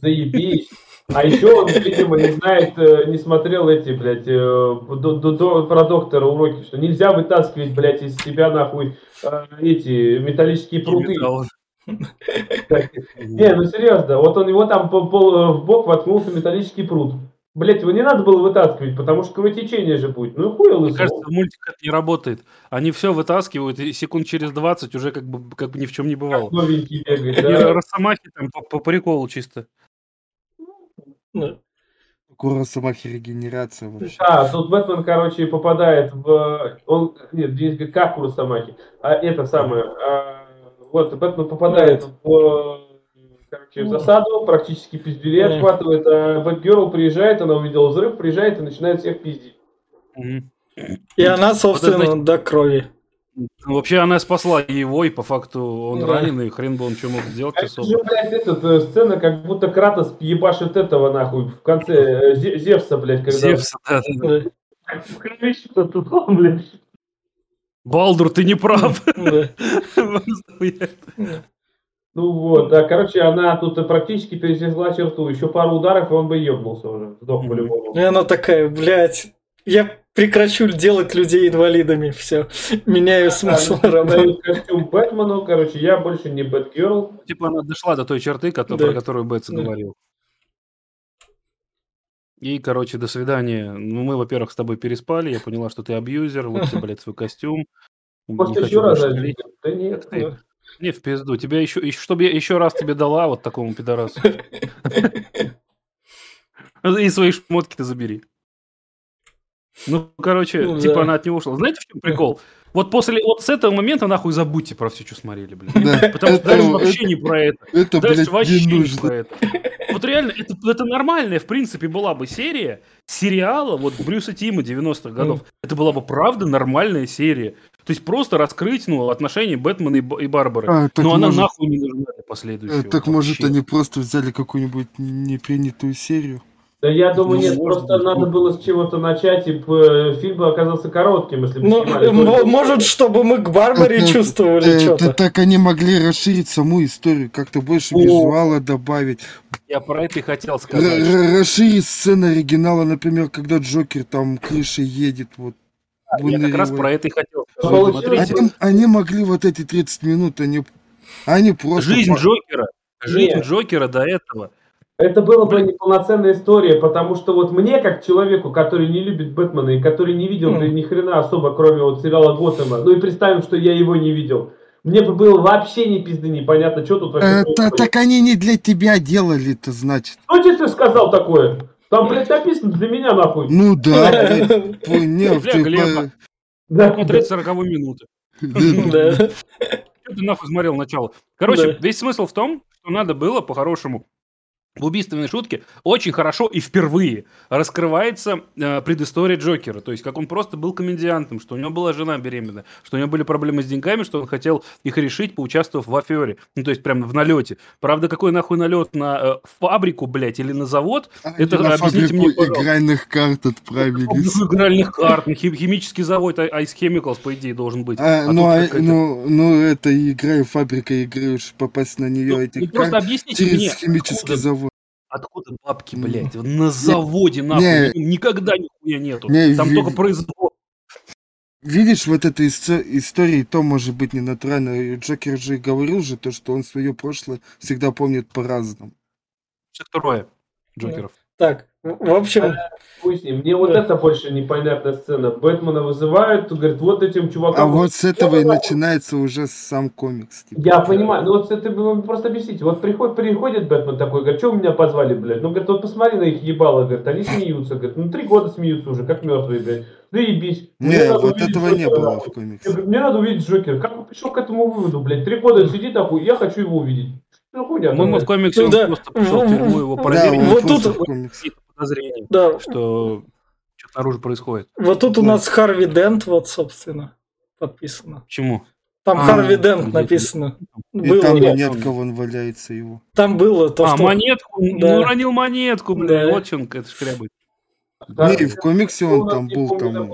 заебись. А еще он, видимо, не знает, э, не смотрел эти, блядь, э, до- до- до- про доктора уроки, что нельзя вытаскивать, блядь, из себя, нахуй, э, эти металлические пруты. Не, ну серьезно, вот он его там в бок воткнулся металлический пруд. Блять, его не надо было вытаскивать, потому что кровотечение же будет. Ну и хуй Мне лысого. кажется, в мультиках это не работает. Они все вытаскивают, и секунд через 20 уже как бы, как бы ни в чем не бывало. Новенький бегает, да. Росомахи там по, по приколу чисто. Ну, У Росомахи регенерация вообще. А, тут Бэтмен, короче, попадает в... Он... Нет, здесь говорит, как у Росомахи. А это самое... а, Вот, Бэтмен попадает в... Короче, в засаду, практически пиздюлей Мгм. отхватывает, а Бэтгерл приезжает, она увидела взрыв, приезжает и начинает всех пиздить. И она, собственно, до крови. Ну, Вообще она спасла его, и по факту он Да. раненый, и хрен бы он что мог сделать А это особо. же, блядь, этот, э, сцена, как будто Кратос ебашит этого, нахуй, в конце э, Зе- Зевса, блядь, когда... Зевс, да, да, кровище-то тут он, блядь. Балдур, ты не прав. да. Ну вот, да, короче, она тут практически пересекла черту. Еще пару ударов, и он бы ебнулся уже. Сдох по-любому. И она такая, блядь, я прекращу делать людей инвалидами. Все, меняю смысл Она работы. костюм Бэтмену, короче, я больше не Бэтгерл. Типа она дошла до той черты, Да. про которую Бетс Да. говорил. И, короче, до свидания. Ну, мы, во-первых, с тобой переспали, я поняла, что ты абьюзер, вот тебе, блядь, свой костюм. Может, еще раз. Да нет. Ты- ну. Не, в пизду. Тебя еще, еще чтобы я еще раз тебе дала вот такому пидорасу. И свои шмотки-то забери. Ну, короче, Ну, типа да. она от него ушла. Знаете, в чем прикол? Вот после вот с этого момента нахуй забудьте про все, что смотрели, блин. Да, Потому что это, дальше вообще не про это. это, Дальше блядь, вообще не про это. Вот реально, это, это нормальная, в принципе, была бы серия сериала вот Брюса Тима 90-х годов. Это была бы правда нормальная серия. То есть просто раскрыть, ну, отношения Бэтмена и, и Барбары. А, Но она может, нахуй не нужна для последующего. так может они просто взяли какую-нибудь непринятую серию. Да я думаю, Ну, нет, может просто быть, надо ну. было с чего-то начать, и п- фильм бы оказался коротким, если бы Ну, снимали может, чтобы мы к Барбаре Это- чувствовали Это что-то. так они могли расширить саму историю, как-то больше О. визуала добавить. Я про это и хотел сказать. р- расширить сцены оригинала, например, когда Джокер там крышей едет, вот. Я как раз про это и хотел Ну, сказать. Смотрите, Они, они могли вот эти 30 минут, они, они просто... жизнь Джокера, жизнь Нет. Джокера до этого. Это была бы неполноценная история, потому что вот мне, как человеку, который не любит Бэтмена и который не видел да ни хрена особо, кроме вот сериала Готэма, ну и представим, что я его не видел, мне бы было вообще ни пизды непонятно, что тут вообще Это, так они не для тебя делали это, значит. Кто тебе ты сказал такое? Там, блядь, написано для меня, нахуй. Ну да, блядь, понял, Для Глеба. Да, Смотреть 40 минуты. Да. Что ты нахуй смотрел начало? Короче, весь смысл в том, что надо было по-хорошему в убийственной шутке очень хорошо и впервые раскрывается э, предыстория Джокера. То есть, как он просто был комедиантом, что у него была жена беременная, что у него были проблемы с деньгами, что он хотел их решить, поучаствовав в афере. Ну, то есть, прям в налете. Правда, какой нахуй налет на э, фабрику, блядь, или на завод? Это Они на объясните мне, пожалуйста. игральных карт отправились. Фабрику игральных карт, ну, хим- химический завод I- Ice Chemicals, по идее, должен быть. А, А ну, а- ну, ну, это игра, фабрика игры, уж попасть на нее Ну, этих ну, просто карт объясните через мне, химический завод. Откуда бабки, Ну. блядь? На заводе, нахуй. не. Никогда нихуя нету. Не, Там ви- только производство. Видишь, вот этой исто- истории то может быть не натурально. Джокер же и говорил же то, что он свое прошлое всегда помнит по-разному. Все трое Джокеров. Так, в общем, с ним. Мне вот Да. это больше непонятная сцена. Бэтмена вызывают, говорит, вот этим А чувакам... вот с этого и начинается уже сам комикс. типа. Я понимаю, ну вот это вы просто объясните. Вот приходит, приходит Бэтмен такой, говорит, что вы меня позвали, блядь? Ну, говорит, вот посмотри на их ебало, говорит, они смеются, говорит, ну три года смеются уже, как мертвые, блядь. Заебись. Мне Не, вот этого не Джокера, было нахуй. в Я комиксе. говорю, мне надо увидеть Джокера. Как он пришел к этому выводу, блядь? Три года сидит такой, я хочу его увидеть. Что хуйня? По-моему, в комиксе Да. просто пришел в тюрьму, его Да, Да, вот тут- подозрения, да, что что-то снаружи происходит. вот тут у Да. нас Харви Дент, вот, собственно, подписано. Почему? Там А, Харви Дент написано. И Было. там Нет, монетка он- вон валяется его. Там было то, а, что... монетку? Да. Ну, уронил монетку, блин. Да. Вот он это шкрябает. Не, и в комиксе он Ну, там не был, там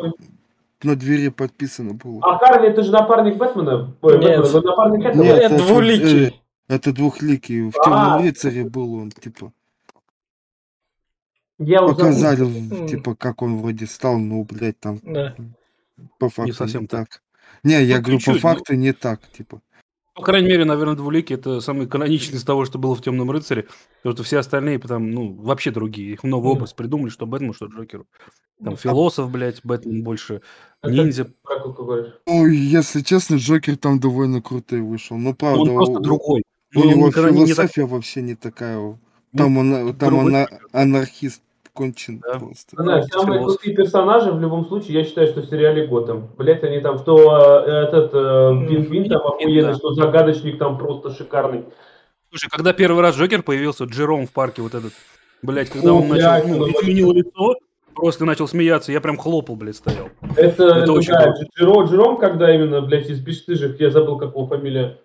на двери подписано было. А Харви это же напарник Бэтмена? Ой, Нет. Бэтмена, напарник этого? Нет, это это, двуликий. э, Это двухликий. В А. темном рыцаре был он, типа. Я уже забыл. Показали, М. типа, как он вроде стал, ну, блядь, там Да. по факту не, совсем так. Не, я Ну, говорю, по чуть-чуть, ну. факту не так, типа. По крайней мере, наверное, двуликий это самый каноничный из того, что было в Темном рыцаре. Потому что все остальные там, ну, вообще другие. Их новый Мгм. образ придумали, что Бэтмен, что Джокеру. Там Ну, философ, блядь, Бэтмен больше, Это ниндзя. Ну, если честно, Джокер там довольно крутой вышел. Ну, правда, Он просто у, другой. у Ну, него никогда не- не так- философия вообще не такая. Там, он, там другой она, анархист кончен Да. просто. Знаешь, есть самые философ. крутые персонажи в любом случае, я считаю, что в сериале Готэм. Блять, они там, что э, этот э, Пингвин там охуенный, да. что загадочник там просто шикарный. Слушай, когда первый раз Джокер появился, Джером в парке вот этот, блядь, когда О, он блядь, начал, ну, изменил лицо, просто начал смеяться, я прям хлопал, блядь, стоял. Это, это, очень да. Джеро, Джером, когда именно, блядь, из бесстыжих, я забыл, как его фамилия.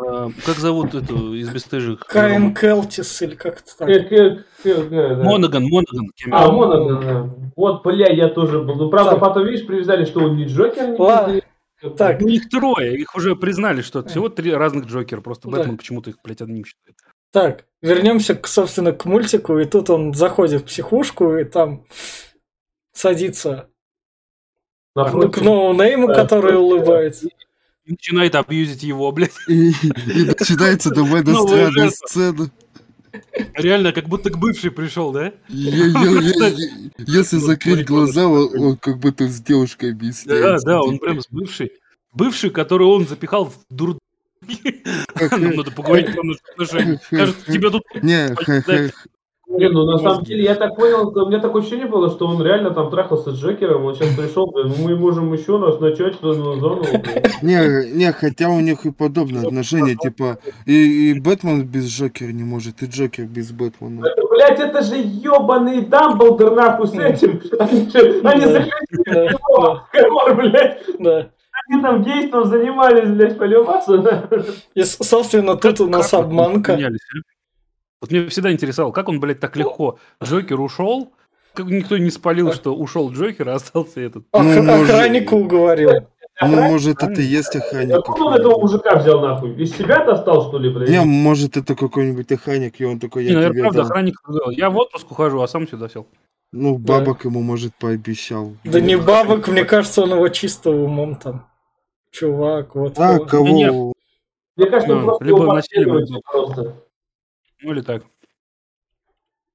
А, как зовут эту из бесстыжих? Каин Келтис или как-то так. Монаган, Монаган. А. Монаган, да. Вот, бля, я тоже был. Ну, правда, потом, видишь, привязали, что он не Джокер, не. Так. Ну, их трое, их уже признали, что всего три разных Джокера, просто. Бэтмен почему-то их, блядь, одним считает. Так, вернемся, к, собственно, к мультику, и тут он заходит в психушку, и там садится к ноунейму, Да. который улыбается. Начинает абьюзить его, блядь. И, и начинается довольно Новая странная жертва. сцена. Реально, как будто к бывшей пришел, да? Если закрыть глаза, он, он как будто с девушкой Да, объясняется. да, он прям с бывшей. Бывший, которую он запихал в дур... Нам надо поговорить про наши отношения. Кажется, тебе тут... Не, Не, ну на самом деле, я так понял, у меня такое ощущение было, что он реально там трахался с Джокером, он сейчас пришел, блин, мы можем еще раз начать ну, зону. блин. не, не, хотя у них и подобные отношения, типа, и, и Бэтмен без Джокера не может, и Джокер без Бэтмена. Это, блядь, это же ебаный Дамблдор нахуй с этим. Они, его, Комар, блядь. Да. Они там гейством занимались, блядь, полюбаться. И, собственно, тут у нас обманка. Вот мне всегда интересовало, как он, блядь, так легко. Джокер ушел, как никто не спалил, что ушел Джокер, а остался этот. Ну, может- Охранника уговорил. Ну, может, это и есть охранник. Откуда он этого мужика взял нахуй? Из себя достал, что ли, блядь? Не, может, это какой-нибудь охранник, и он такой, Не, я наверное, тебе правда, дам. охранник я в отпуск ухожу, а сам сюда сел. Ну, бабок ему, может, пообещал. Да не бабок, мне кажется, он его чисто умом там. Чувак, вот. А, кого? Мне кажется, он Ну, просто либо его насилие просто. Ну или так.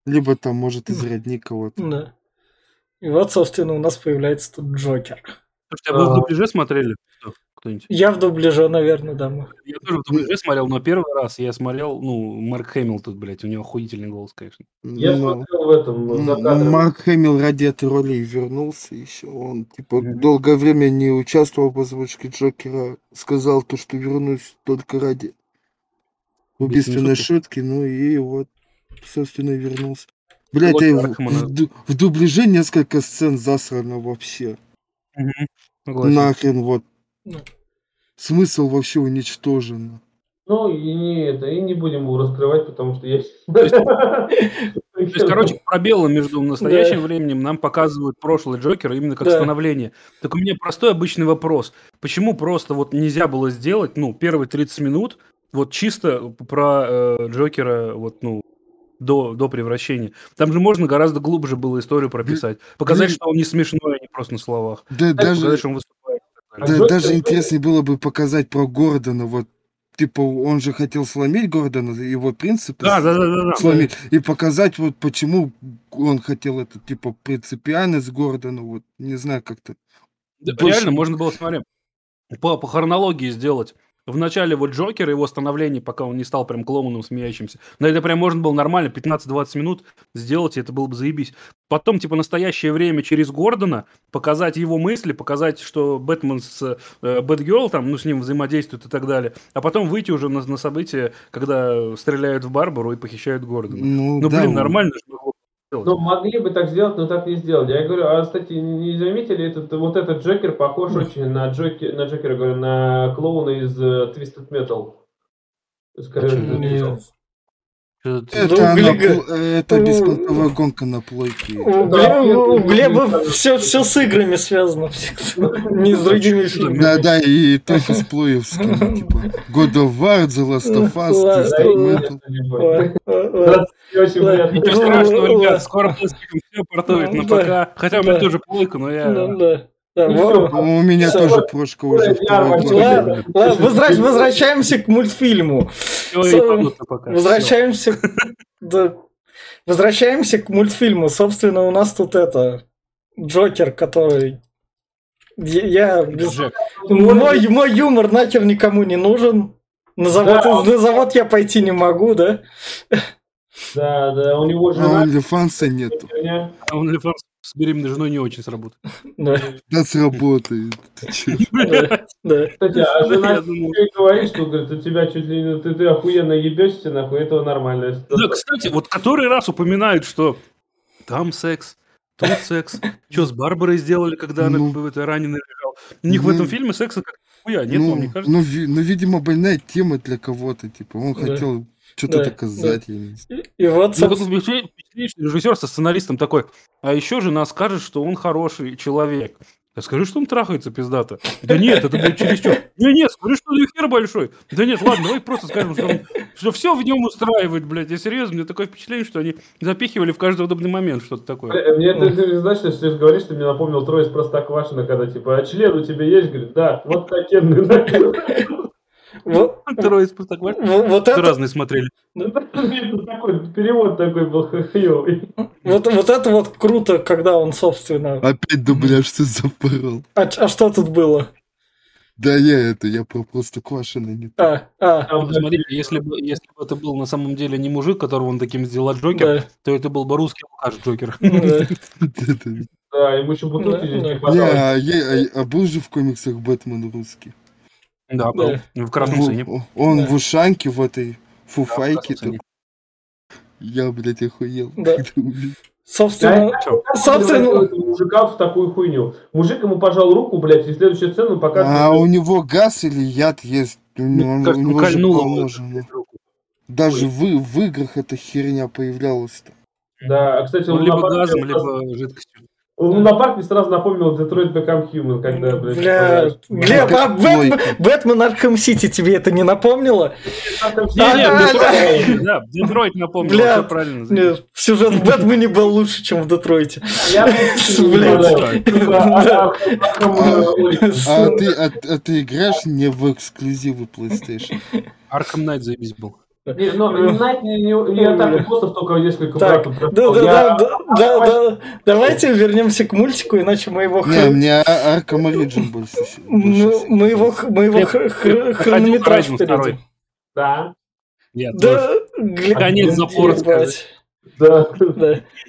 Либо там, может, из родни кого-то. Да. И вот, собственно, у нас появляется тут Джокер. Слушайте, а вы в А. дубляже смотрели? Кто- Кто-нибудь? Я в дубляже, наверное, да. Я тоже в дубляже смотрел, но первый раз я смотрел, ну, Марк Хэмилл тут, блядь, у него охуительный голос, конечно. Я Ну, смотрел в этом, за м, кадром. Марк Хэмилл ради этой роли вернулся еще. Он, типа, Мгм. долгое время не участвовал в озвучке Джокера. Сказал то, что вернусь только ради Убийственной убийственной шутки. Ну и вот, собственно, и вернулся. Блять, а в, в в дубляже несколько сцен засрано вообще. Согласен. Нахрен вот. Ну. Смысл вообще уничтожен. Ну, и не это, и не будем его раскрывать, потому что я... То есть, короче, пробелы между настоящим временем нам показывают прошлое Джокера именно как Да. становление. Так у меня простой обычный вопрос. Почему просто вот нельзя было сделать, ну, первые 30 минут, вот чисто про э, Джокера, вот, ну, до, до превращения. Там же можно гораздо глубже было историю прописать. Показать, блин. что он не смешной, а не просто на словах. Да, Показать, даже, что он выступает. так А да, Джокер- даже интереснее было бы показать про Гордона. Вот, типа, он же хотел сломить Гордона, его принципы Да, да, да, да, да. сломить. И показать, вот почему он хотел это, типа, принципиальность Гордона. Вот, не знаю, как-то. Да, больше- Реально, можно было, смотри, по, по хронологии сделать. Вначале вот Джокер, его становление, пока он не стал прям клоуном смеящимся. Но это прям можно было нормально, 15-20 минут сделать, и это было бы заебись. Потом, типа, настоящее время через Гордона, показать его мысли, показать, что Бэтмен с э, Бэтгерл, там, ну, с ним взаимодействует и так далее. А потом выйти уже на, на события, когда стреляют в Барбару и похищают Гордона. Ну, Ну, да, блин, нормально же могло сделать. Ну, могли бы так сделать, но так не сделали. Я говорю, а, кстати, не заметили, этот, вот этот Джокер похож очень на, Джоки, на Джокера, говорю, на клоуна из э, Twisted Metal. Скажи, Почему? Не. Это, Ну, Глега- пл- это Ну, беспонтовая гонка на плойке. У, Да, Глеба, у нет, Глеба все, все с играми связано. Не с другими фильмами. Да, да, и только с плоевскими, типа. God of War, The Last of Us. Ничего Ну, страшного, ладно. ребят, скоро все портует на. ПК. Хотя у меня тоже плойка, но я... Ну. У меня тоже прошка уже возвращаемся к мультфильму. Возвращаемся, возвращаемся к мультфильму. Собственно, у нас тут это Джокер, который я мой мой юмор нахер никому не нужен. На завод, Да. на завод я пойти не могу, да? Да, да, у него А жена... OnlyFans нету. а OnlyFans с беременной женой не очень сработает. Да, Да, сработает. Да. Кстати, а жена говорит, что говорит, у тебя чуть ли не... Ты, ты охуенно ебешься, нахуй, этого нормально. Да, кстати, вот который раз упоминают, что там секс, тут секс. Что с Барбарой сделали, когда она Ну. в этой раненой лежала? У них в Ну. этом фильме секса как хуя нет, Ну, вам не кажется? ну, ви- ну, видимо, больная тема для кого-то. Типа, он Да. хотел что-то Да, знаю. И, и вот, Ну, собственно, такое впечатление, что режиссер со сценаристом такой, а еще жена скажет, что он хороший человек. Да скажи, что он трахается, пиздато. Да нет, это будет чересчур. Не, нет, скажи, что него хер большой. Да нет, ладно, давай просто скажем, что, он- что все в нем устраивает, блядь. Я серьезно, у меня такое впечатление, что они запихивали в каждый удобный момент что-то такое. Бля, Мне это, ты знаешь, что ты же говоришь, что мне напомнил трое из Простоквашино, когда типа, а член у тебя есть? Говорит, да, вот такенный. Вот, Трое из Простоквашино. вот, вот это, Разные смотрели. Такой Перевод такой был хуёвый. вот, вот это вот круто, когда он, собственно... Опять дубляж ты запорол. А, а что тут было? Да я это, я про просто квашеный не А, а, Ну, Смотрите, если бы, если бы это был на самом деле не мужик, которого он таким сделал а Джокер, да, то это был бы русский Лукаш Джокер. да. Ему еще бутылки не хватало. а, а- а был же в комиксах Бэтмен русский. Да, был. В красном сыне. Он Да. в ушанке в этой фуфайке. такой. Я, блядь, охуел. Да. Собственно, Чё? собственно. Мужика в такую хуйню. Мужик ему пожал руку, блядь, и следующую сцену А показывает... у него газ или яд есть? У него, Мне кажется, у он него же ну. руку. Даже в, в играх эта херня появлялась-то. Да, а, кстати, Ну, либо газом, либо жидкостью. Лунапарк мне сразу напомнил Detroit Become Human, когда, блядь, Бля, Глеб, а Бэтмен. Бэтмен Арkham Сити тебе это не напомнило? Не, не, Да, Детройт, да, Детройт напомнил, Бля, всё правильно. Нет, сюжет в Бэтмене был лучше, чем в Детройте. А ты, а, а ты играешь не в эксклюзивы PlayStation? Арком Найт заебись был. Не, ну, Найт не, не, не атаку боссов, только несколько Так, да, да, Я- да, да, да, да. Давайте вернемся к мультику, иначе мы его... Не, мне А- Arkham Origin больше, больше Мы, его, мы его хронометраж впереди. Да, Нет, Да, Конец запора, ебать. да.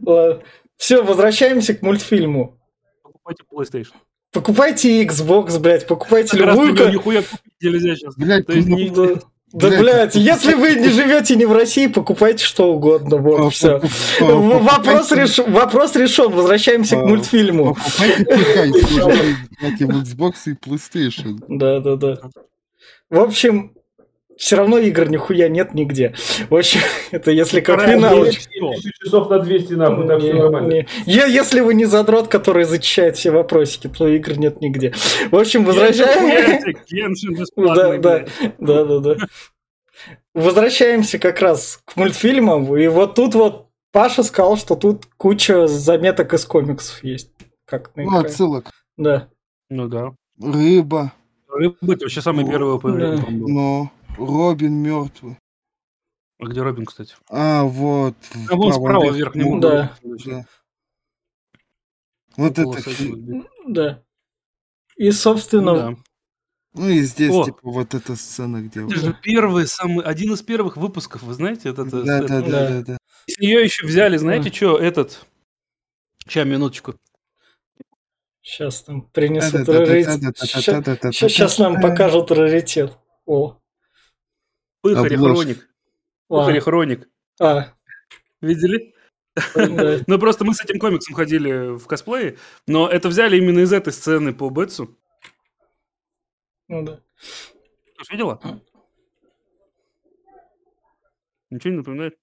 Да. Все, возвращаемся к мультфильму. покупайте PlayStation. Покупайте Xbox, блядь, покупайте любую... нихуя купить нельзя сейчас. Блядь, Да, Блядь, если вы не живете не в России, покупайте что угодно, а, вот, все. покуп- Вопрос, реш- вопрос решен, возвращаемся к А, мультфильму. Покупайте Xbox и PlayStation. Да, да, да. В общем, все равно игр нихуя нет нигде. В общем, это если как. Девять. 1000 часов на 200 нахуй, так все Не, нормально. не. Если вы не задрот, который зачищает все вопросики, то игр нет нигде. В общем, возвращаем... Геншин Да, да, да, да, да. Возвращаемся как раз к мультфильмам. И вот тут вот Паша сказал, что тут куча заметок из комиксов есть. Как на Ну, отсылок. Да. Ну да. Рыба, Рыба это вообще самое первое появление. Да. Робин мертвый. А где Робин, кстати? А, вот. А вон справа вверх. Ну, да. да. Вот это. Да. И, собственно... Ну да. Ну и здесь, О. типа, вот эта сцена, где... Это же первый, самый, один из первых выпусков, вы знаете? этот. да, это, да, ну, да, да, да. С нее еще взяли, знаете, да. что, этот... Сейчас, минуточку. Сейчас там принесут раритет. Сейчас нам покажут раритет. О. Пыхарь. Хроник. а, Пыхарь Хроник. а, Видели? Ну, просто мы с этим комиксом ходили в косплее, но это взяли именно из этой сцены по Бетсу. Ну да. Ты ж видела? Ничего не напоминает?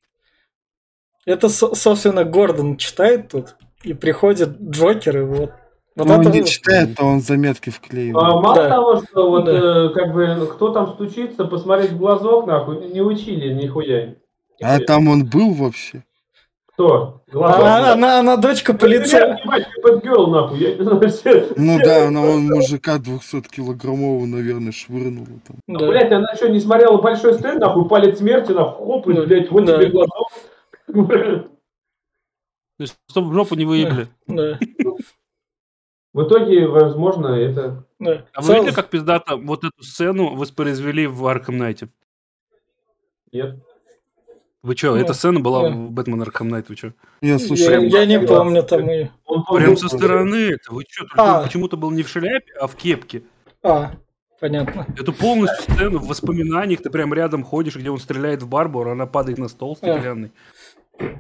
Это, со- собственно, Гордон читает тут, и приходит Джокер, и вот. Вот Ну, он это не читает, то он заметки А, вклеивает. мало Да. того, что вот Да. э, как бы ну, кто там стучится, посмотреть в глазок, нахуй, не учили нихуя. А там он был вообще? Кто? Глазок? Она, она, она дочка полиция. Ебать, Бэтгерл, нахуй, я не знаю, все. Ну да, но он мужика 200-килограммового, наверное, швырнул. Там. Ну, Да. Блять, она что, не смотрела большой стенд, нахуй, палец смерти, нахуй, хоп, и, Да. блядь, вот Да. тебе глазок. То есть, чтобы в жопу не выебли. Да, В итоге, возможно, это... да. А вы видели, как пиздато вот эту сцену воспроизвели в Арkham Найте? Нет. Вы что, эта сцена была в Batman Arkham Knight, вы что? Я, Я, слушай, я не помню там и... Он Прям со стороны это, вы что? Только А. он почему-то был не в шляпе, а в кепке. А, понятно. Эту полностью сцену в воспоминаниях, ты прям рядом ходишь, где он стреляет в Барбару, она падает на стол стеклянный.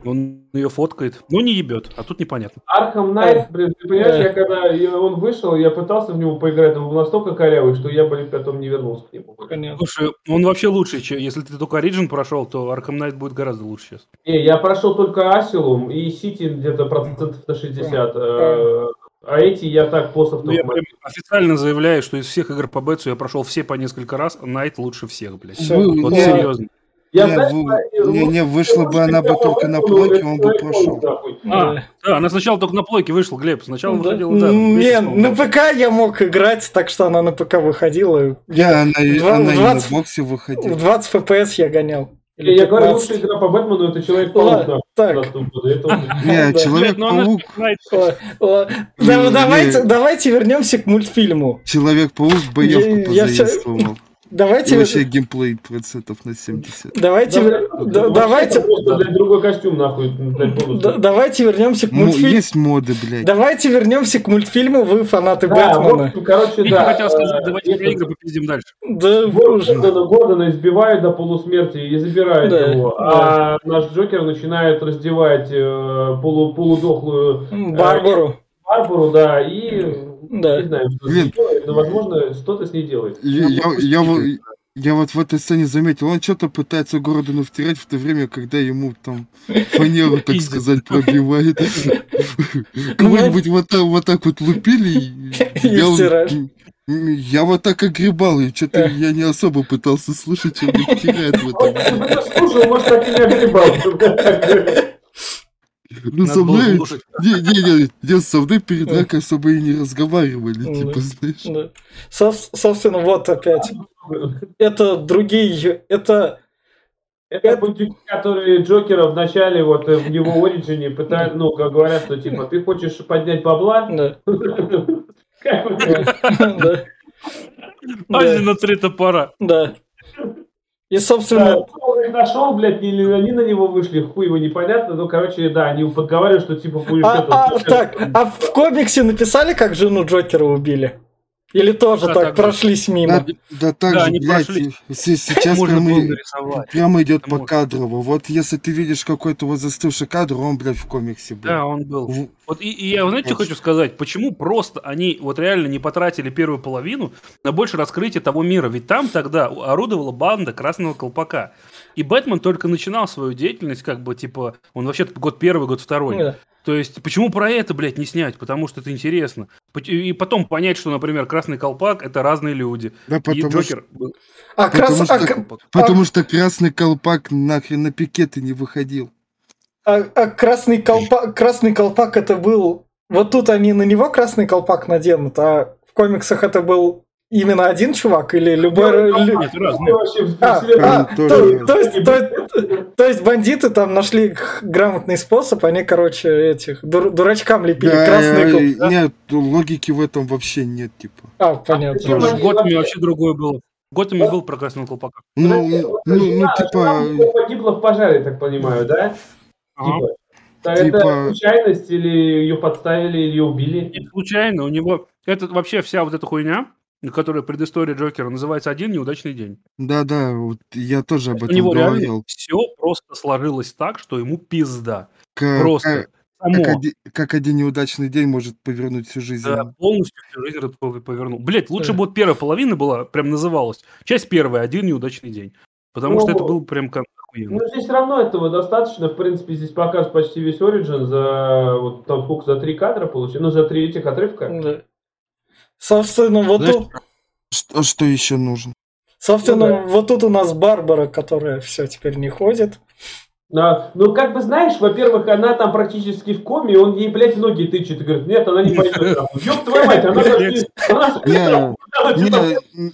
Он ее фоткает. Ну, не ебет, а тут непонятно. Arkham Knight, блин, ты понимаешь, Да. я когда я- он вышел, я пытался в него поиграть, он был настолько корявый, что я, блин, потом не вернулся к нему. Понятно. Слушай, он вообще лучше, чем если ты только Origin прошел, то Arkham Knight будет гораздо лучше сейчас. Не, я прошел только Asylum и Сити где-то процентов на 60. э, А эти я так после Ну, я прям официально заявляю, что из всех игр по Бетсу я прошел все по несколько раз, а Найт лучше всех, блядь. Вы- Вот не, серьезно. Я, не, знаешь, вы- не, не, вышла бы она бы только на плойке, он бы прошел. А, Да. да, она сначала только на плойке вышла, Глеб. Сначала Да. выходила, да. Не, на ПК я мог играть, так что она на ПК выходила. Я, она, и- Два- она и на боксе В выходила. 20 FPS я гонял. Или Я, я говорю, 15. лучшая игра по Бэтмену это человек Ладно, паук так. Не, Да. Ну Человек-паук, да-. Давайте, давайте вернемся к мультфильму. Человек-паук боевку я позаимствовал. И Давайте, вообще геймплей процентов на 70. давайте, да- давайте, Блядь, другой костюм, нахуй. да- давайте вернемся к мультфильму. Есть моды, блядь. Давайте вернемся к мультфильму. Вы фанаты Да, Бэтмена. общем, короче, Я да. хотел сказать, э, давайте про игры попиздим дальше. Да, Гордона, Гордона избивают до полусмерти и забирают Да, его, а наш Джокер начинает раздевать э, полу, полудохлую Барбару. Барбару, да, и Да. не знаю, что с Блин. ней делает, но, возможно, что-то с ней делает. Я, я, я, во- Я вот в этой сцене заметил, он что-то пытается Гордону втирать в то время, когда ему там фанеру, так сказать, пробивает. Кого-нибудь вот так вот так вот лупили. И я вот- Я так огребал, и что-то я не особо пытался слушать, что мне втирает в этом. слушал, может, так и не огребал. Ну, со мной... слушать. Не, не, не, не, со мной перед дракой особо и не разговаривали, типа, знаешь. Собственно, вот опять. Это другие... Это... Это бандюки, которые Джокера в начале, вот э, в его оригине пытают, ну, как говорят, что типа, ты хочешь поднять бабла? Да. Да. на три топора. Да. И, собственно, их нашел, блядь, или они на него вышли, хуй его непонятно, ну, короче, да, они подговаривают, что типа будешь А, это, а, так, а в комиксе написали, как жену Джокера убили? Или тоже Да, так, так. прошлись мимо? Да, да так Да, же, блядь, прошли. сейчас Можно прям, было и- нарисовать. прямо идет Можно. покадрово. Вот если ты видишь какой-то вот застывший кадр, он, блядь, в комиксе был. Да, он был. В- Вот и, и я, знаете, что хочу сказать? Почему просто они вот реально не потратили первую половину на больше раскрытия того мира? Ведь там тогда орудовала банда Красного Колпака. И Бэтмен только начинал свою деятельность, как бы, типа, он вообще год первый, год второй. Да. То есть, почему про это, блядь, не снять? Потому что это интересно. И потом понять, что, например, Красный Колпак — это разные люди. Да, И потому, Джокер был А, Потому крас- что- а, к- Колпак. потому что красный колпак нахрен на пикеты не выходил. а- а красный, колпак, красный колпак это был... Вот тут они на него красный колпак наденут, а в комиксах это был именно один чувак или любой... А, а, то, есть, то- то есть бандиты там нашли грамотный способ, они, короче, этих дур- дурачкам лепили Да, красный э. Нет, логики в этом вообще нет, типа. А, понятно. Готэме вообще- другое было. В Готэме был про Красного Колпака. Ну, ну, ну, ну, жена- типа, жена у него погибла в пожаре, так понимаю, да? Типа. Так Типа- Это случайность или ее подставили, или ее убили? Не случайно, у него... Это вообще вся вот эта хуйня, которая предыстория Джокера, называется «Один неудачный день». да-да, вот я тоже об У этом него реально говорил. все просто сложилось так, что ему пизда. К- Просто. Как, как оди- как один неудачный день может повернуть всю жизнь. Да, полностью всю жизнь повернул. Блять, лучше Да. бы вот первая половина была, прям называлась. Часть первая, один неудачный день. Потому что Ну, это был прям как охуенно. Ну, здесь все равно этого достаточно. В принципе, здесь показ почти весь Origin за вот там сколько, за три кадра получили? Ну, за три этих отрывка. Да. Собственно, вот Знаешь, тут, Что, что еще нужно? собственно, Ну вот тут у нас Барбара, которая все теперь не ходит. А, ну, как бы знаешь, во-первых, она там практически в коме, и он ей, блядь, ноги тычет и говорит, нет, она не пойдет. нахуй». Ёб твою мать, она даже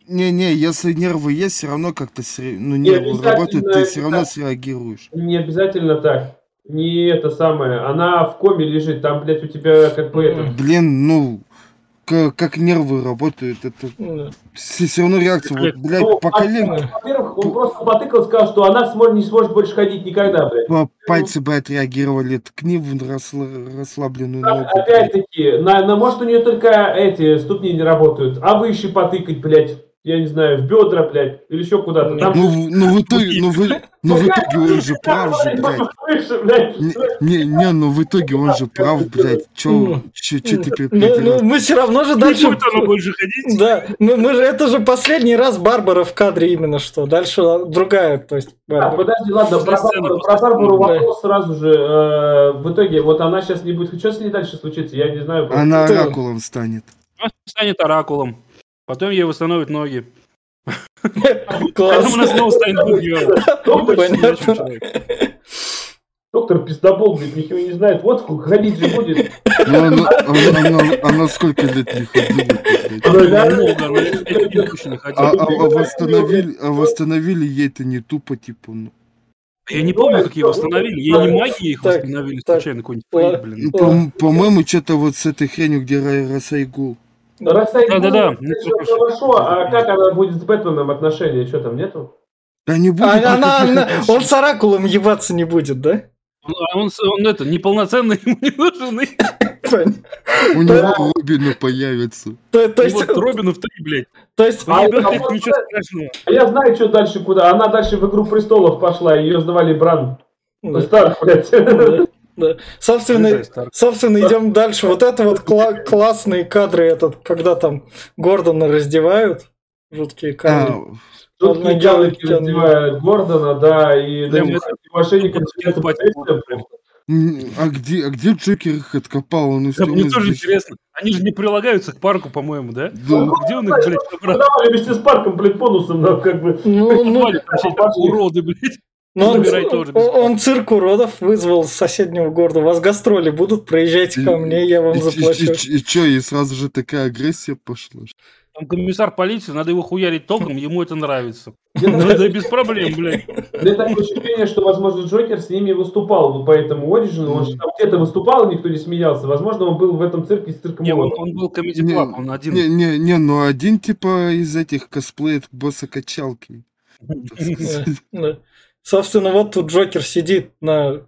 не- Не, если нервы есть, все равно как-то ну, Не нервы работают, ты все равно среагируешь. Не обязательно так. Не это самое. Она в коме лежит, там, блядь, у тебя как бы это... Блин, ну, как нервы работают, это Да. все, равно реакция. Вот, блядь, Ну, по колен, Во-первых, он просто потыкал, сказал, что она сможет, не сможет больше ходить никогда, блядь. пальцы бы отреагировали, ткни в расла- расслабленную А- ногу. Опять-таки, на, на, может у нее только эти ступни не работают, а выше потыкать, блядь, я не знаю, в бедра, блядь, или еще куда-то. Там Ну, в- ну, в итоге, ну, вы, ну, в итоге он же прав же, блядь. Не, не, ну в итоге он же прав, блядь. Чё, чё, чё ты Ну, ну, припятил? мы все равно же дальше... Да, мы, мы же, это же последний раз Барбара в кадре именно что. Дальше другая, то есть А, подожди, ладно, про, Барбару- про Барбару вопрос сразу же. э, в итоге, вот она сейчас не будет. Что с ней дальше случится? Я не знаю. Она оракулом станет. Она станет оракулом. Потом ей восстановят ноги. Класс. Потом она снова станет богом. Доктор, пиздобол, блядь, ничего не знает. Вот сколько ходить же будет. Ну, она, она, она- сколько лет не ходила. Ну, не А, а- а восстановили, а восстановили ей-то не тупо, типа, ну. Я не помню, как ее восстановили. Ей не магией их восстановили случайно какой-нибудь блин. Ну, по- По-моему, что-то вот с этой хренью, где Ра- Расайгул. Росай, Да-да-да, ну, ну, это хорошо. хорошо, а как она будет с Бэтменом отношения? Что там нету? Да не будет. А она, она- он с оракулом ебаться не будет, да? Он, а он, он это, неполноценный, ему не нужен. У него Робина появится. То, то есть, Вот Робинов три, блядь. то есть, Ну, А, а ничего страшного. А я знаю, что дальше куда. Она дальше в Игру Престолов пошла, ее сдавали Бран. да, Старк, блядь. Да, да. Собственно, собственно, идем дальше. Вот это вот кла- классные кадры, этот, когда там Гордона раздевают. Жуткие. А, Жуткие Ладно, карлики делай, раздевают Гордона, да, и да, это- мошенникам а где, а где Джокер их откопал? Он Да, мне тоже сбежал. интересно. Они же не прилагаются к парку, по-моему, да? Да. Где он их, блядь, набрал? Продавали вместе с парком, блядь, бонусом, да, как бы. Ну, ну, уроды, блядь. Ну, он, тоже он- цирк уродов вызвал с соседнего города. У вас гастроли будут, проезжайте ко мне, я вам И, заплачу. и, и, и чё, и сразу же такая агрессия пошла? Там комиссар полиции, надо его хуярить током, ему это нравится. Где-то Ну, это без проблем, блядь. У меня такое ощущение, что, возможно, Джокер с ними выступал по этому Origin, он же там где-то выступал, никто не смеялся. Возможно, он был в этом цирке с цирком Не, он, был комедий он один. Не, не, не, ну один типа из этих косплеит босса качалки. Да, да. Собственно, вот тут Джокер сидит на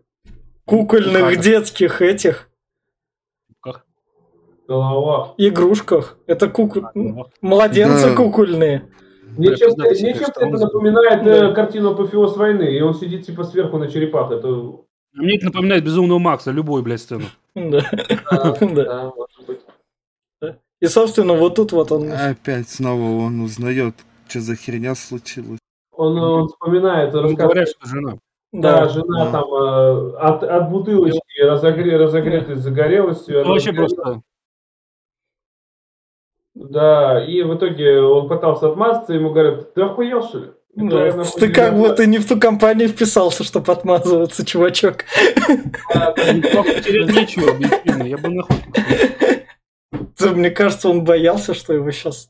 кукольных Как? детских этих? Голова. игрушках. Это куку... Ну, младенцы Да. кукольные. Мне Да, чем-то это напоминает Да. э, картину «Апофеоз войны», и он сидит типа сверху на черепах. Это... Мне это напоминает Безумного Макса, любой, блядь, сцену. Да. Да, Да. да, может быть. И, собственно, вот тут вот он... Опять снова он узнает, что за херня случилась. Он, он вспоминает, Ему рассказывает, говорят, что жена. да, Да. жена Да. там э, от, от бутылочки разогре, разогретой загорелась. всё, Ну, вообще просто... Да, и в итоге он пытался отмазаться, ему говорят, ты охуел, что ли? Да. Нахуй, Ты как семья- будто не в ту компанию вписался, чтобы отмазываться, чувачок. Объективно. Я бы нахуй. Ты, Мне кажется, он боялся, что его сейчас...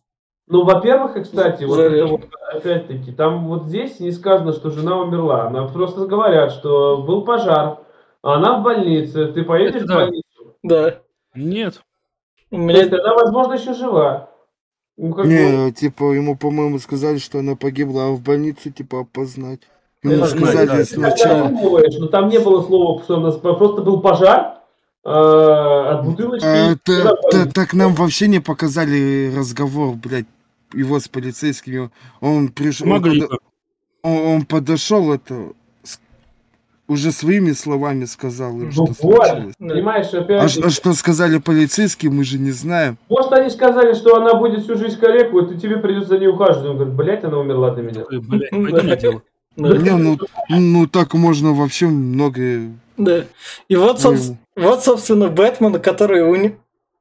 Ну, во-первых, кстати, вот это вот, опять-таки, там вот здесь не сказано, что жена умерла. Нам просто говорят, что был пожар, а она в больнице. Ты поедешь Это в да. больницу? Да. Нет. У То есть она, возможно, еще жива. Ну, как бы, Не, типа, ему, по-моему, сказали, что она погибла, а в больницу, типа, опознать. Ему это сказали да, ты сначала. додумываешь, но там не было слова, что у нас просто был пожар э, от бутылочки. А, и та- она та- так нам вообще не показали разговор, блядь, его с полицейскими. Он пришел, он, подо- он- он подошел, это уже своими словами сказал им, Ну что вот, случилось. понимаешь, А, опять ш- а что сказали полицейские, мы же не знаем. Может, они сказали, что она будет всю жизнь калеку, и тебе придется за ней ухаживать. Он говорит, блядь, она умерла для меня. Блядь. Не, ну, ну так можно вообще многое. Да. И вот, собс- вот, собственно, Бэтмен, который у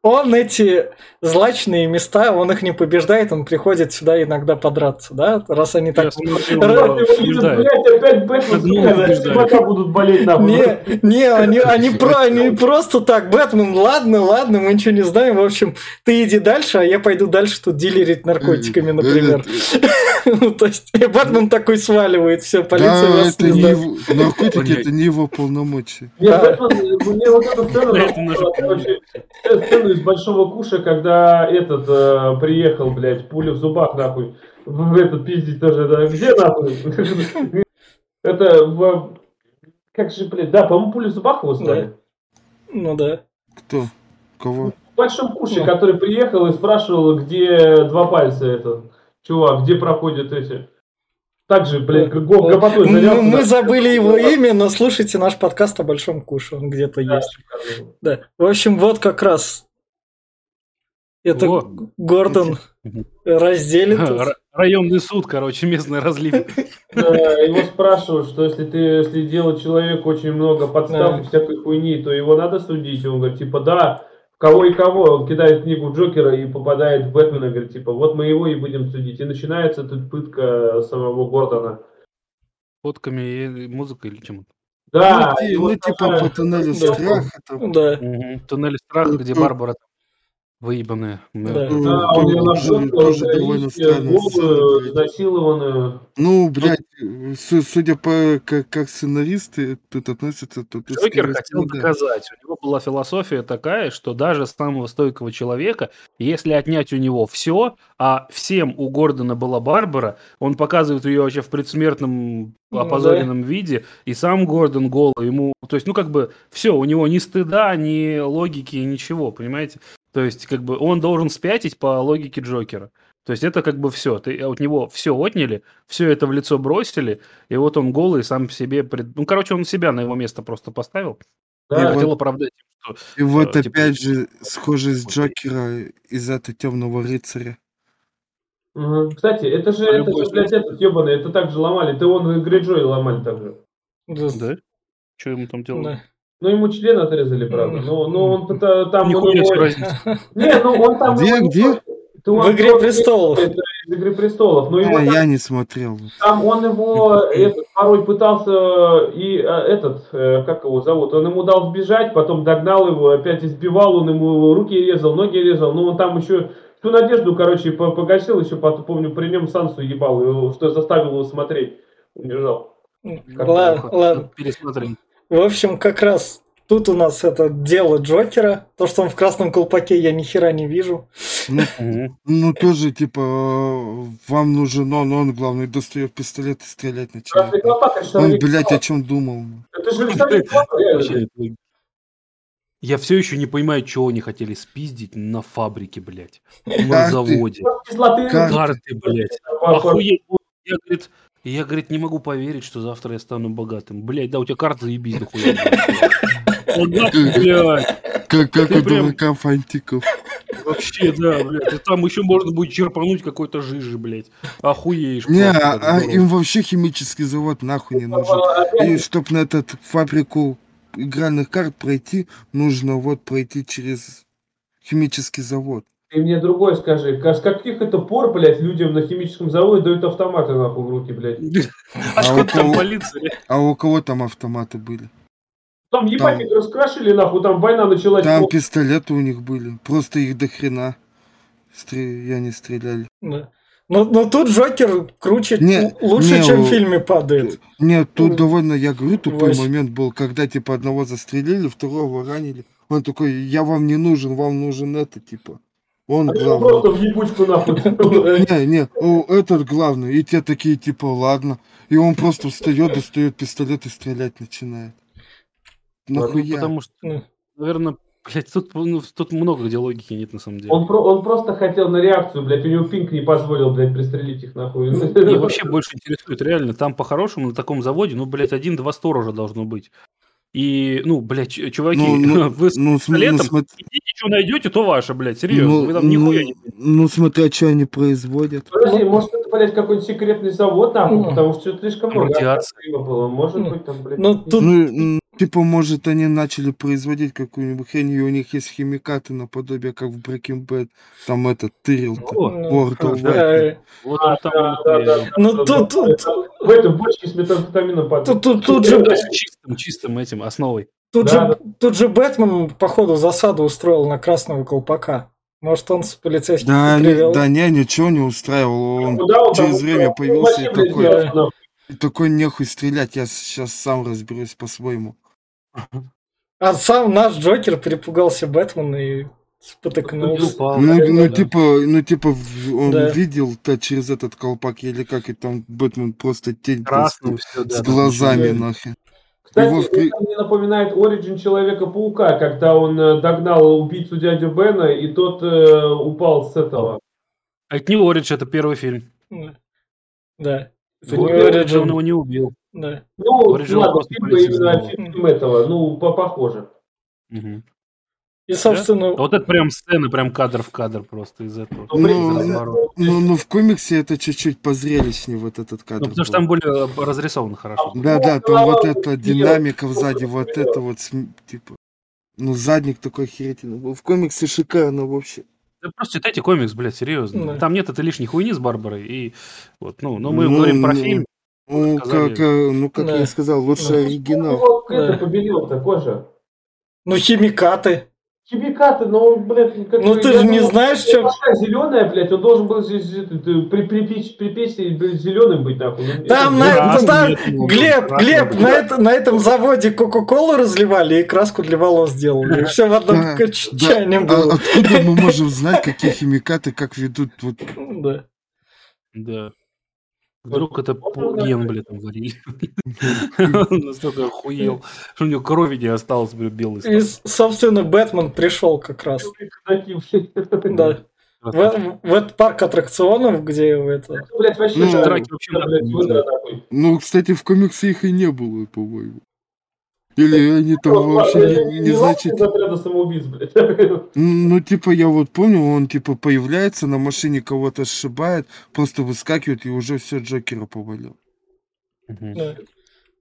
он эти злачные места, он их не побеждает, он приходит сюда иногда подраться, да? Раз они так... Бока будут болеть нахуй. Не, не, они, они, про, они просто так, Бэтмен, ладно, ладно, мы ничего не знаем, в общем, ты иди дальше, а я пойду дальше тут дилерить наркотиками, например. Ну, То есть Бэтмен такой сваливает, все, полиция вас это не наркотики, это не его полномочия. Мне вот эту сцену из Большого Куша, когда этот э, приехал, блядь, пуля в зубах, нахуй, в этот пиздить тоже, да, где нахуй? Это, в- как же, блядь, да, по-моему, пуля в зубах его стали. Ну да. Кто? Кого? В Большом Куше, Ну. который приехал и спрашивал, где два пальца этот чувак, где проходят эти. Также, блядь, гопотой Ну, занялся, мы да. забыли его имя, но слушайте наш подкаст о Большом Куше, он где-то Да, есть. Да. В общем, вот как раз это О. Гордон разделит. Районный суд, короче, местный разлив. Да, Его спрашивают, что если ты, если делать человеку очень много подстав и всякой хуйни, то его надо судить. Он говорит, типа, да, кого и кого. Он кидает книгу Джокера и попадает в Бэтмена, говорит, типа, вот мы его и будем судить. И начинается тут пытка самого Гордона. Фотками и музыкой или чем? Да, ну, ну, типа по туннелю страха. там. Да. Туннель страха, где Ну, Барбара выебанная. Да. Да, Ну, он ее тоже- нашел, тоже довольно блядь. изнасилованную. Ну, блядь, су- судя по как, как сценаристы тут относятся, то тут Джокер хотел да. доказать. У него была философия такая, что даже самого стойкого человека, если отнять у него все, а всем у Гордона была Барбара, он показывает ее вообще в предсмертном Ну опозоренном виде, и сам Гордон голый, ему, то есть, ну, как бы, все, у него ни стыда, ни логики, ничего, понимаете? То есть, как бы, он должен спятить по логике Джокера. То есть, это как бы все. Ты от него все отняли, все это в лицо бросили, и вот он голый сам себе... пред- Ну, короче, он себя на его место просто поставил. Да, И хотел вот- оправдать что И вот э, типа, опять же схожесть Джокера из этого темного рыцаря. Мгм. Кстати, это же, А это же, блядь, этот ебаный, это так же ломали. Ты он Грейджой ломали так же. Да. Да? Что ему там делать? Да. Ну, ему член отрезали, правда. Но, но он то- там... Он себе его-. Не, ну он там... Где, его- где? Ты он- В «Игре он- престолов». Это из «Игры престолов». Но его А, там, я не смотрел. там он его этот, порой пытался и э, этот, э, как его зовут, он ему дал сбежать, потом догнал его, опять избивал, он ему руки резал, ноги резал. Ну, он там еще всю надежду, короче, по- погасил, еще, потом, помню, при нем Сансу ебал, его, что заставил его смотреть. Убежал. Ладно, ладно. Пересмотрим. В общем, как раз тут у нас это дело Джокера. То, что он в красном колпаке, я ни хера не вижу. Мгм. Ну, тоже, типа, вам нужен он, он, главное, достает пистолет и стрелять Красный начинает. Он, блядь, о чем думал? Это же Александр Я все еще не понимаю, чего они хотели спиздить на фабрике, блядь. На заводе. Карты, блядь. Охуеть. Я, говорит, я, говорит, не могу поверить, что завтра я стану богатым. Блядь, да у тебя карта заебись нахуя. Богатый, блядь. Как, как у дурака фантиков. Вообще, да, блядь. И там еще можно будет черпануть какой-то жижи, блядь. Охуеешь. Не, а, а им вообще химический завод нахуй не нужен. И чтоб на этот фабрику игральных карт пройти, нужно вот пройти через химический завод. Ты мне другой скажи, с каких это пор, блядь, людям на химическом заводе дают автоматы нахуй в руки, блядь? А что там полиция? А у кого там автоматы были? Там ебать их раскрашили, нахуй, там война началась. Там пистолеты у них были. Просто их до хрена. Я не стреляли. Но, но тут Джокер круче, Не, лучше, не, чем в фильме падает. Нет, тут довольно, я говорю, тупой Вась. момент был, когда типа одного застрелили, второго ранили. Он такой, я вам не нужен, вам нужен это, типа. Он а главный. просто в ебучку, нахуй. Не, не, этот главный. И те такие, типа, ладно. И он просто встает, достает пистолет и стрелять начинает. Ну, Нахуя? потому что, наверное, блядь, тут, ну, тут много где логики нет на самом деле. Он, про- он просто хотел на реакцию, блядь, у него пинк не позволил, блядь, пристрелить их, нахуй. Меня вообще больше интересует, реально, там по-хорошему на таком заводе, ну, блядь, один-два сторожа должно быть. И, ну, блядь, чуваки, Ну, ну, вы с Ну, см- ну, пистолетом смо- идите, что найдете, то ваше, блядь, серьезно, ну, вы там нихуя ну, не... ну, смотря, что они производят. Подожди, может, это, блядь, какой-нибудь секретный завод, нахуй, Ну. потому что слишком много. Было. Может Ну. быть, там, блядь. Ну, тут Ну, типа, может, они начали производить какую-нибудь хрень, и у них есть химикаты наподобие, как в Breaking Bad. Там этот тырил-то. О, ну, World of да. Warcraft. Вот А, там... да, да, я- да. Ну, Да, тут- да, тут- В этой бочке с метамфетамином падает. тут, тут, тут же, с чистым, чистым этим основой. тут, Да, же, тут же Бэтмен, походу, засаду устроил на красного колпака. Может, он с полицейским Да, не- да не, ничего не устраивал. Он Куда он через там- время он появился и такой, сделал, нахуй. такой нехуй стрелять, я сейчас сам разберусь по-своему. А сам наш Джокер перепугался Бэтмена и спотыкнулся. Ну, да, ну да. типа, ну, типа, он Да. видел-то через этот колпак, или как, и там Бэтмен просто тень красным просто все, да. с да, глазами да. нахрен. Кстати, Его это мне напоминает Origin Человека-паука, когда он э, догнал убийцу дядю Бена, и тот э, упал с этого. А это не Оридж, это первый фильм. Да. Это Вот не Оридж, он его не убил. Да. Ну, Origin ладно, фильм именно фильм этого, ну, по похоже. Мгм. И, собственно, А Вот это прям сцена, прям кадр в кадр просто из этого. Ну, Ну. Ну, ну, в комиксе это чуть-чуть позрелищнее, вот этот Ну, кадр. потому что был. там более разрисовано хорошо. Да, да, там вот эта Ну, динамика сзади, вот это вот, типа, ну, задник такой был. В комиксе шикарно вообще. Да просто читайте комикс, блядь, серьезно. Да. Там нет этой лишней хуйни с Барбарой. И вот, ну, но мы Ну, говорим про ну, фильм. Ну, как, э, ну, как Да. я и сказал, лучше Да. оригинал. Ну, Да. это побелел-то кожа. ну, химикаты. Химикаты, ну, блядь, как Ну, ты же не знаешь, что... Зеленая, блядь, он должен был здесь э, при, припечь, припечь зеленым быть, нахуй. Ну, Там, на, красный, там- нет, ну, Глеб, Глеб, да. на, это, на этом заводе Кока-Колу разливали и краску для волос делали. Все в одном Да, к- ч- Да, чайне а было. откуда мы можем знать, какие химикаты как ведут? Вот, Да. Да. Вдруг это ген, блядь, там варили. Он настолько охуел, что у него крови не осталось, блядь, белый И, собственно, Бэтмен пришел как раз. Да. В, в этот парк аттракционов, где это... Ну, ну, кстати, в комиксе их и не было, по-моему. Или они там вообще не, не значит... из отряда самоубийц, блядь. Ну, типа, я вот помню, он, типа, появляется, на машине кого-то сшибает, просто выскакивает, и уже все Джокера повалил. Да.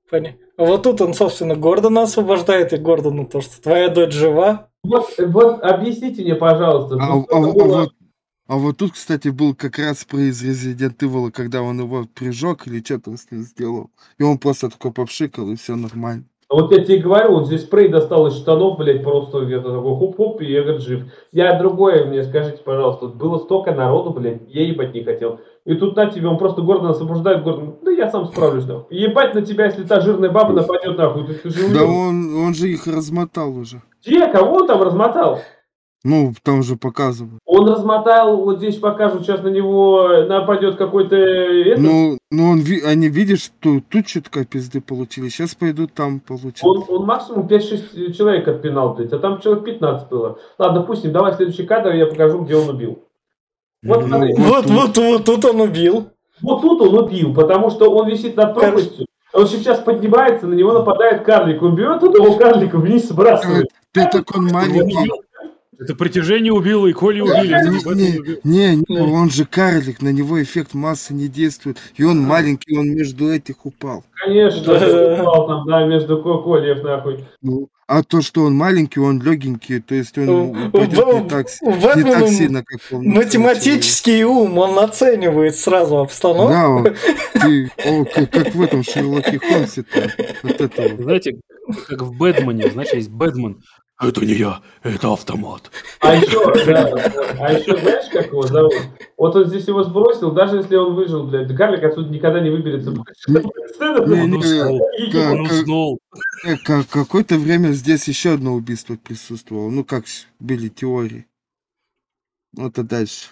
Поня- Вот тут он, собственно, Гордона освобождает, и Гордону то, что твоя дочь жива. Вот, вот объясните мне, пожалуйста. А, ну, а- а было- вот, а вот тут, кстати, был как раз про из Resident Evil, когда он его прижег или что там с ним сделал. И он просто такой попшикал, и все нормально. А Вот я тебе говорю, он здесь спрей достал из штанов, блядь, просто где-то такой хоп-хоп, и я, говорит, жив. Я другое мне скажите, пожалуйста, было столько народу, блядь, я ебать не хотел. И тут на тебе, он просто Гордона освобождает, Гордон, да я сам справлюсь, нахуй. Ебать на тебя, если та жирная баба нападет, нахуй, ты, же Да он, он же их размотал уже. Где? Кого он там размотал? Ну, там же показывают. Он размотал, вот здесь покажут, сейчас на него нападет какой-то... этот. Ну, ну он, они видят, что тут чутка пизды получили, сейчас пойдут там получат. Он, он максимум 5-6 человек отпинал, блядь, а там человек 15 было. Ладно, допустим, давай следующий кадр, я покажу, где он убил. Вот, Ну, смотри, Вот, вот, вот, тут он убил. вот тут он убил, потому что он висит над пропастью. Он сейчас поднимается, на него нападает карлик. Он берет этого карлика вниз сбрасывает. Ты так он маленький. Это притяжение убило, и Коли убили. Не, не, не, не, Да. он же карлик, на него эффект массы не действует. И он маленький, он между этих упал. Конечно, упал там, да, между ко- кольев, нахуй. Ну, а то, что он маленький, он легенький, то есть он Ну, упадет в- не так, не так сильно, как он. Математический ум, он оценивает сразу обстановку. Да, он- ты, о, как, как в этом Шерлоке Холмсе вот этого. Знаете, как в Бэтмене, знаешь, есть Бэтмен. Это не я, это автомат. А еще, да, а еще знаешь, как его зовут? Вот он здесь его сбросил, даже если он выжил, блядь, карлик отсюда никогда не выберется. Он уснул. Э, Какое-то время здесь еще одно убийство присутствовало. Ну, как были теории. Вот а дальше.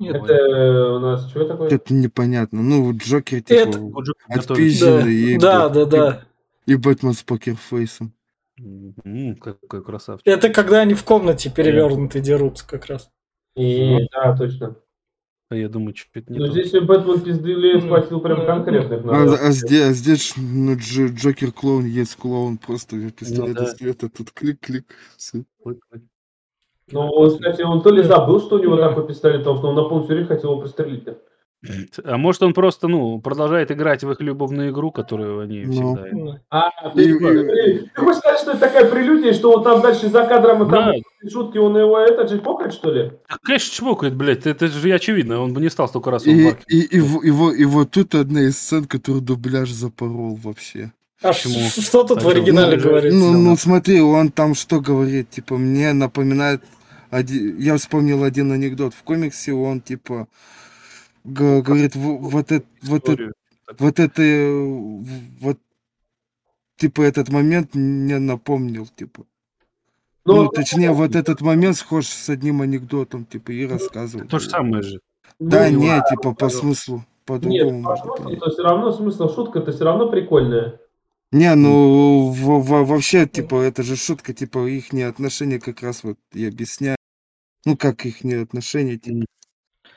Это у нас что такое? Это непонятно. Ну, вот Джокер, типа, отпизженный и, Да, да, да. И Бэтмен с покерфейсом. М, Какой красавчик. Это когда они в комнате перевернуты дерутся как раз. И, да, точно. А я думаю, чуть не Ну то. здесь Бэтмен пиздили схватил прям Ну, конкретных. А, народов. а здесь, а здесь ну, Дж- Джокер клоун есть клоун, просто пистолет да. из света, тут клик-клик, все. Ну, вот, кстати, он то ли забыл, что у него такой пистолет, потому что он на полном хотел его пристрелить. А может он просто, ну, продолжает играть в их любовную игру, которую они Ну. всегда... Ну, А, ты, И- ты- ты хочешь сказать, что это такая прелюдия, что он там дальше за кадром и там Да, шутки, он его это же покает, что ли? конечно, чмокает, блядь, это же очевидно, он бы не стал столько раз в И, парке. и, и, и, во- и вот тут одна из сцен, которую дубляж запорол вообще. А Почему? что тут в А оригинале что? говорится? Ну, ну смотри, он там что говорит, типа, мне напоминает, оди- я вспомнил один анекдот в комиксе, он типа говорит, «В- вот это, вот это, вот это, вот, типа, этот момент мне напомнил, типа. Ну, точнее, вот этот момент схож с одним анекдотом, типа, и рассказывал. То же самое же. Да, ну, не, типа, по смыслу, по-другому Нет, по можно понять. то все равно смысл шутка-то все равно прикольная. Не, ну во- во- вообще, типа, это же шутка, типа, их отношения как раз вот и объясняю. Ну, как их отношения, типа.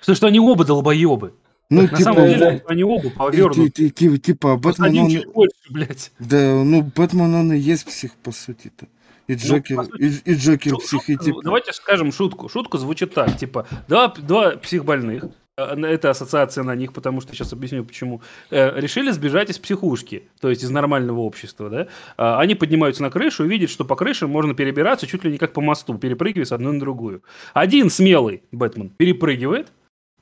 Потому что они оба долбоебы. Ну, На типа, самом деле, да. они оба повернуты. ти- ти- типа, Бэтмен, один он, чуть больше, блядь. да, ну, Бэтмен, он и есть псих, по сути-то. И Джокер, по сути, и, и Джокер Шу- псих, и шутка- типа. Давайте скажем шутку. Шутка звучит так, типа, два, два психбольных, э, это ассоциация на них, потому что сейчас объясню почему, э, решили сбежать из психушки, то есть из нормального общества, да? А, Они поднимаются на крышу и видят, что по крыше можно перебираться чуть ли не как по мосту, перепрыгивая с одной на другую. Один смелый Бэтмен перепрыгивает,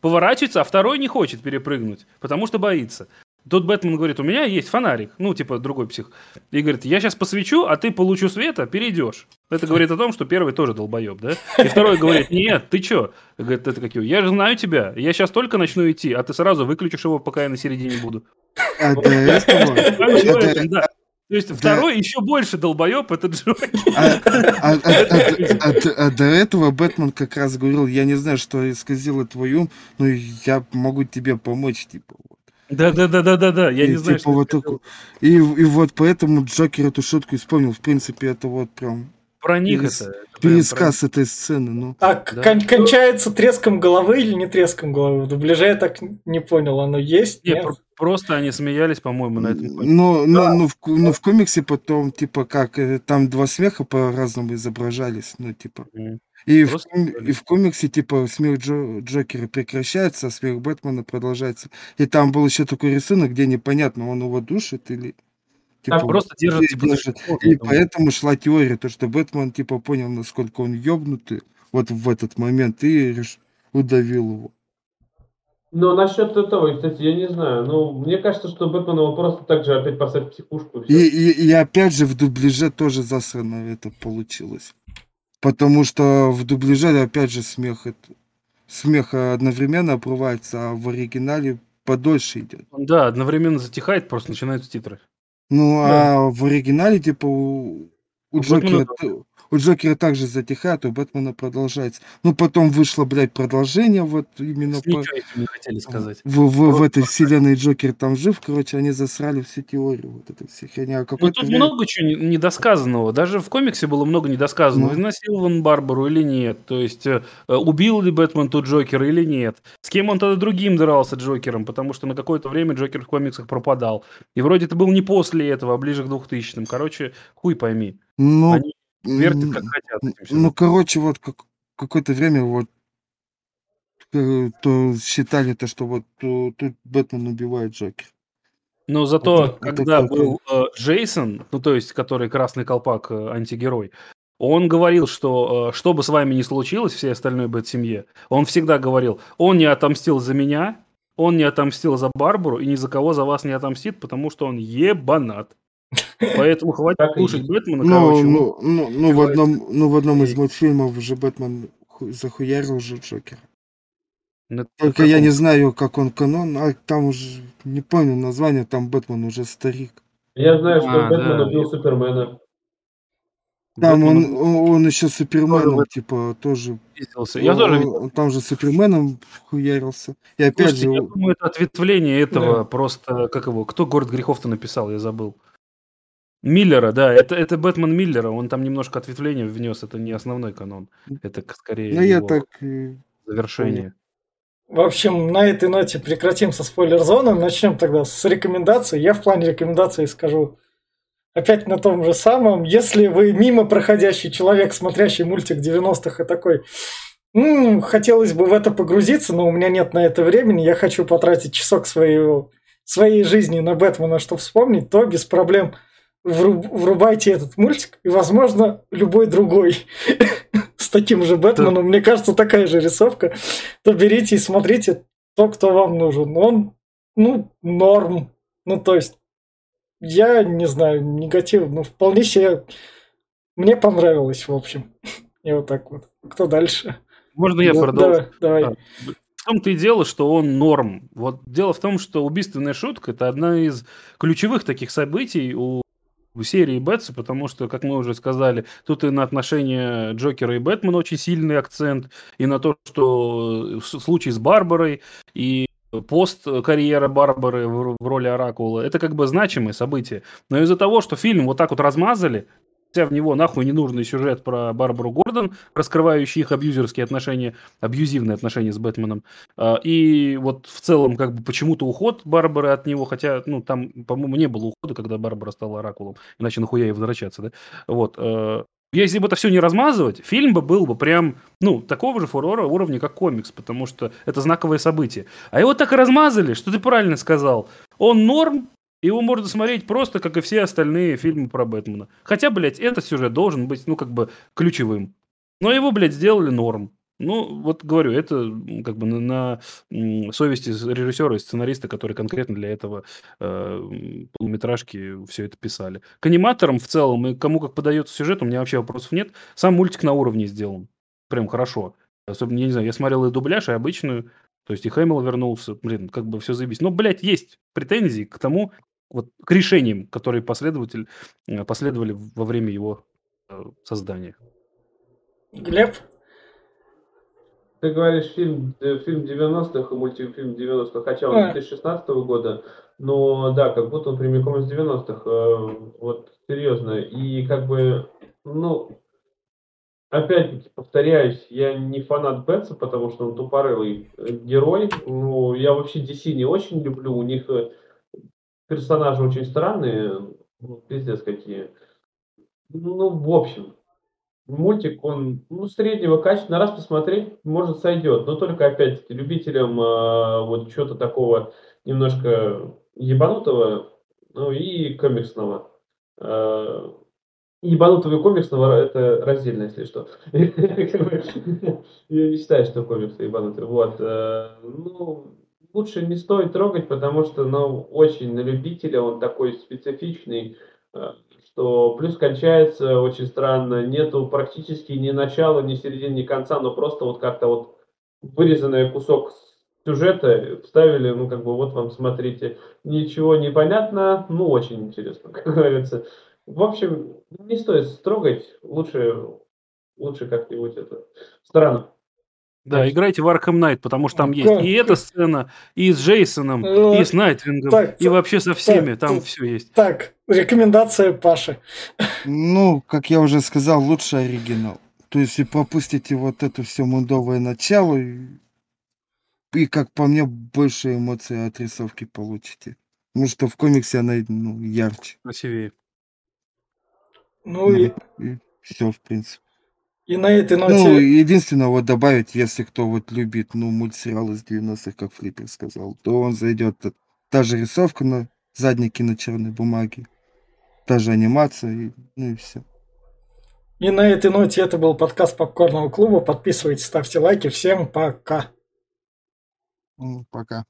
поворачивается, а второй не хочет перепрыгнуть, потому что боится. Тут Бэтмен говорит, у меня есть фонарик, ну, типа другой псих. И говорит, я сейчас посвечу, а ты по лучу света перейдешь. Это говорит о том, что первый тоже долбоеб, да? И второй говорит, нет, ты чё? Говорит, это какие? Я же знаю тебя, я сейчас только начну идти, а ты сразу выключишь его, пока я на середине буду. А это-. То есть второй еще больше долбоеб, это Джокер. а, а- а- до этого Бэтмен как раз говорил, я не знаю, что исказило твой ум, но я могу тебе помочь, типа. вот». Да-да-да-да-да, я И не знаю, типа что вот это такое. И, и вот поэтому Джокер эту шутку исполнил. В принципе, это вот прям про них перес- это. пересказ этой сцены, ну. А Да. кон- кончается треском головы или не треском головы? В дубляже я так не понял, оно есть? про- Не, Нет? про- просто они смеялись, по-моему, на этом. фоне. Ну, ну, ну, в, ну, в комиксе потом, типа, как, э, там два смеха по-разному изображались, ну, типа. Мгм. И в, Просто и в комиксе, типа, смех Джо- Джокера прекращается, а смех Бэтмена продолжается. И там был еще такой рисунок, где непонятно, он его душит или... Типа, Так, Просто держит и типа, держит. И там. поэтому шла теория, то, что Бэтмен, типа, понял, насколько он ёбнутый вот в этот момент и удавил его. Но насчет этого, кстати, я не знаю. Ну, мне кажется, что Бэтмен его просто так же опять поставить в психушку. И И, и, и опять же в дубляже тоже засрано это получилось. Потому что в дубляже опять же смех, это, смех одновременно обрывается, а в оригинале подольше идет. Да, одновременно затихает, просто начинаются титры. Ну, Да. а в оригинале, типа, у, у Джокера, т- у Джокера также затихает, у Бэтмена продолжается. Ну, потом вышло, блядь, продолжение, вот именно по, Ничего не хотели сказать. в, в, в этой вселенной Джокер там жив, короче, они засрали всю теорию вот этой всей херни. А Ну, тут время- много чего не- недосказанного. Даже в комиксе было много недосказанного. Ну. Изнасиловал он Барбару или нет? То есть, э, э, убил ли Бэтмен тут Джокера или нет? С кем он тогда другим дрался Джокером? Потому что на какое-то время Джокер в комиксах пропадал. И вроде это был не после этого, а ближе к 2000-м. Короче, хуй пойми. Ну, Они вертят, как хотят. Ну, короче, вот как, какое-то время вот э, то считали то, что вот э, тут Бэтмен убивает Джокер. Но зато, Это- это когда только- был э, Джейсон, ну то есть, который красный колпак, э, антигерой, он говорил, что э, что бы с вами ни случилось, всей остальной бэт-семье, он всегда говорил, он не отомстил за меня, он не отомстил за Барбару и ни за кого за вас не отомстит, потому что он ебанат. Поэтому хватит Так и слушать. Бэтмена, Ну, короче. ну, ну, ну, в одном, ну, в одном из мультфильмов же Бэтмен ху- захуярил же Джокера. ну, Только я не знаю, как он канон, а там уже, не помню название, там Бэтмен уже старик. Я знаю, что А, Бэтмен да. убил Супермена. Там он, Бэтмен он, он еще Суперменом, вот- типа, тоже. Я тоже видел. он- Там же Суперменом хуярился. И опять Слушайте, же, я думаю, это ответвление этого Да. просто, как его, кто «Город грехов»-то написал, я забыл. Миллера, да, это, это Бэтмен Миллера, он там немножко ответвление внес, это не основной канон, это скорее ну, я так... завершение. В общем, на этой ноте прекратим со спойлер-зоной. Начнем тогда с рекомендаций. Я в плане рекомендаций скажу опять на том же самом. Если вы мимо проходящий человек, смотрящий мультик 90-х и такой, «М, хотелось бы в это погрузиться, но у меня нет на это времени, я хочу потратить часок своего, своей жизни на Бэтмена, чтобы вспомнить, то без проблем врубайте этот мультик и, возможно, любой другой с таким же Бэтменом. Мне кажется, такая же рисовка то берите и смотрите то, кто вам нужен. Он, ну, норм. Ну, то есть, я не знаю, негатив, ну, вполне себе мне понравилось, в общем. И вот так вот. Кто дальше? Можно я Ну, продолжу? Давай, давай. Да. В том-то и дело, что он норм. Вот дело в том, что убийственная шутка это одна из ключевых таких событий у серии Бэтса, потому что, как мы уже сказали, тут и на отношения Джокера и Бэтмена очень сильный акцент, и на то, что с- случай с Барбарой, и пост-карьера Барбары в, в роли Оракула, это как бы значимые события. Но из-за того, что фильм вот так вот размазали, в него нахуй ненужный сюжет про Барбару Гордон, раскрывающий их абьюзерские отношения, абьюзивные отношения с Бэтменом, а, и вот в целом как бы почему-то уход Барбары от него, хотя, ну, там, по-моему, не было ухода, когда Барбара стала Оракулом, иначе нахуя ей возвращаться, да? Вот. э, Если бы это все не размазывать, фильм бы был бы прям, ну, такого же фурора уровня, как комикс, потому что это знаковое событие. А его так и размазали, что ты правильно сказал. Он норм, его можно смотреть просто, как и все остальные фильмы про Бэтмена. Хотя, блядь, этот сюжет должен быть, ну, как бы ключевым. Но его, блядь, сделали норм. Ну, вот говорю, это как бы на, на, совести режиссера и сценариста, которые конкретно для этого э, м, полнометражки все это писали. К аниматорам в целом и кому как подается сюжет, у меня вообще вопросов нет. Сам мультик на уровне сделан. Прям хорошо. Особенно, я не знаю, я смотрел и дубляж, и обычную. То есть и Хэмилл вернулся. Блин, как бы все заебись. Но, блядь, есть претензии к тому, вот к решениям, которые последователь, э, последовали во время его э, создания. Глеб? Ты говоришь фильм, э, фильм 90-х и мультфильм 90-х, хотя он А. 2016 года, но да, как будто он прямиком из 90-х, э, вот серьезно. И как бы, ну, опять-таки, повторяюсь, я не фанат Бетса, потому что он тупорылый герой. Ну, я вообще DC не очень люблю. У них персонажи очень странные. Ну, пиздец какие. Ну, в общем, мультик, он ну, среднего качества. На раз посмотреть, может, сойдет. Но только, опять-таки, любителям э, вот чего-то такого немножко ебанутого, ну и комиксного. Э, ебанутого и комиксного это раздельно, если что. Я не считаю, что комиксы ебанутые. Вот. Э, ну, лучше не стоит трогать, потому что, ну, очень на любителя, он такой специфичный, э, что плюс кончается очень странно, нету практически ни начала, ни середины, ни конца, но просто вот как-то вот вырезанный кусок сюжета вставили, ну, как бы, вот вам, смотрите, ничего не понятно, ну, очень интересно, как говорится. В общем, не стоит строгать, лучше, лучше как-нибудь это, странно. Да, играйте в Arkham Knight, потому что там есть и эта сцена, и с Джейсоном, Ну, и с Найтвингом, так, и вообще со всеми, так, там так. все есть. Так, рекомендация Паши. Ну, как я уже сказал, лучше оригинал. То есть, и пропустите вот это все мундовое начало, и, и, как по мне, больше эмоций от рисовки получите. Потому что в комиксе она ну, ярче. Красивее. Ну и, все, в принципе. И на этой Ну, ноте... единственное, вот добавить, если кто вот любит, ну, мультсериалы с 90-х, как Флиппер сказал, то он зайдет. т- Та же рисовка на заднике на черной бумаге, та же анимация, и, ну и все. И на этой ноте это был подкаст Попкорного клуба. Подписывайтесь, ставьте лайки. Всем пока. Пока.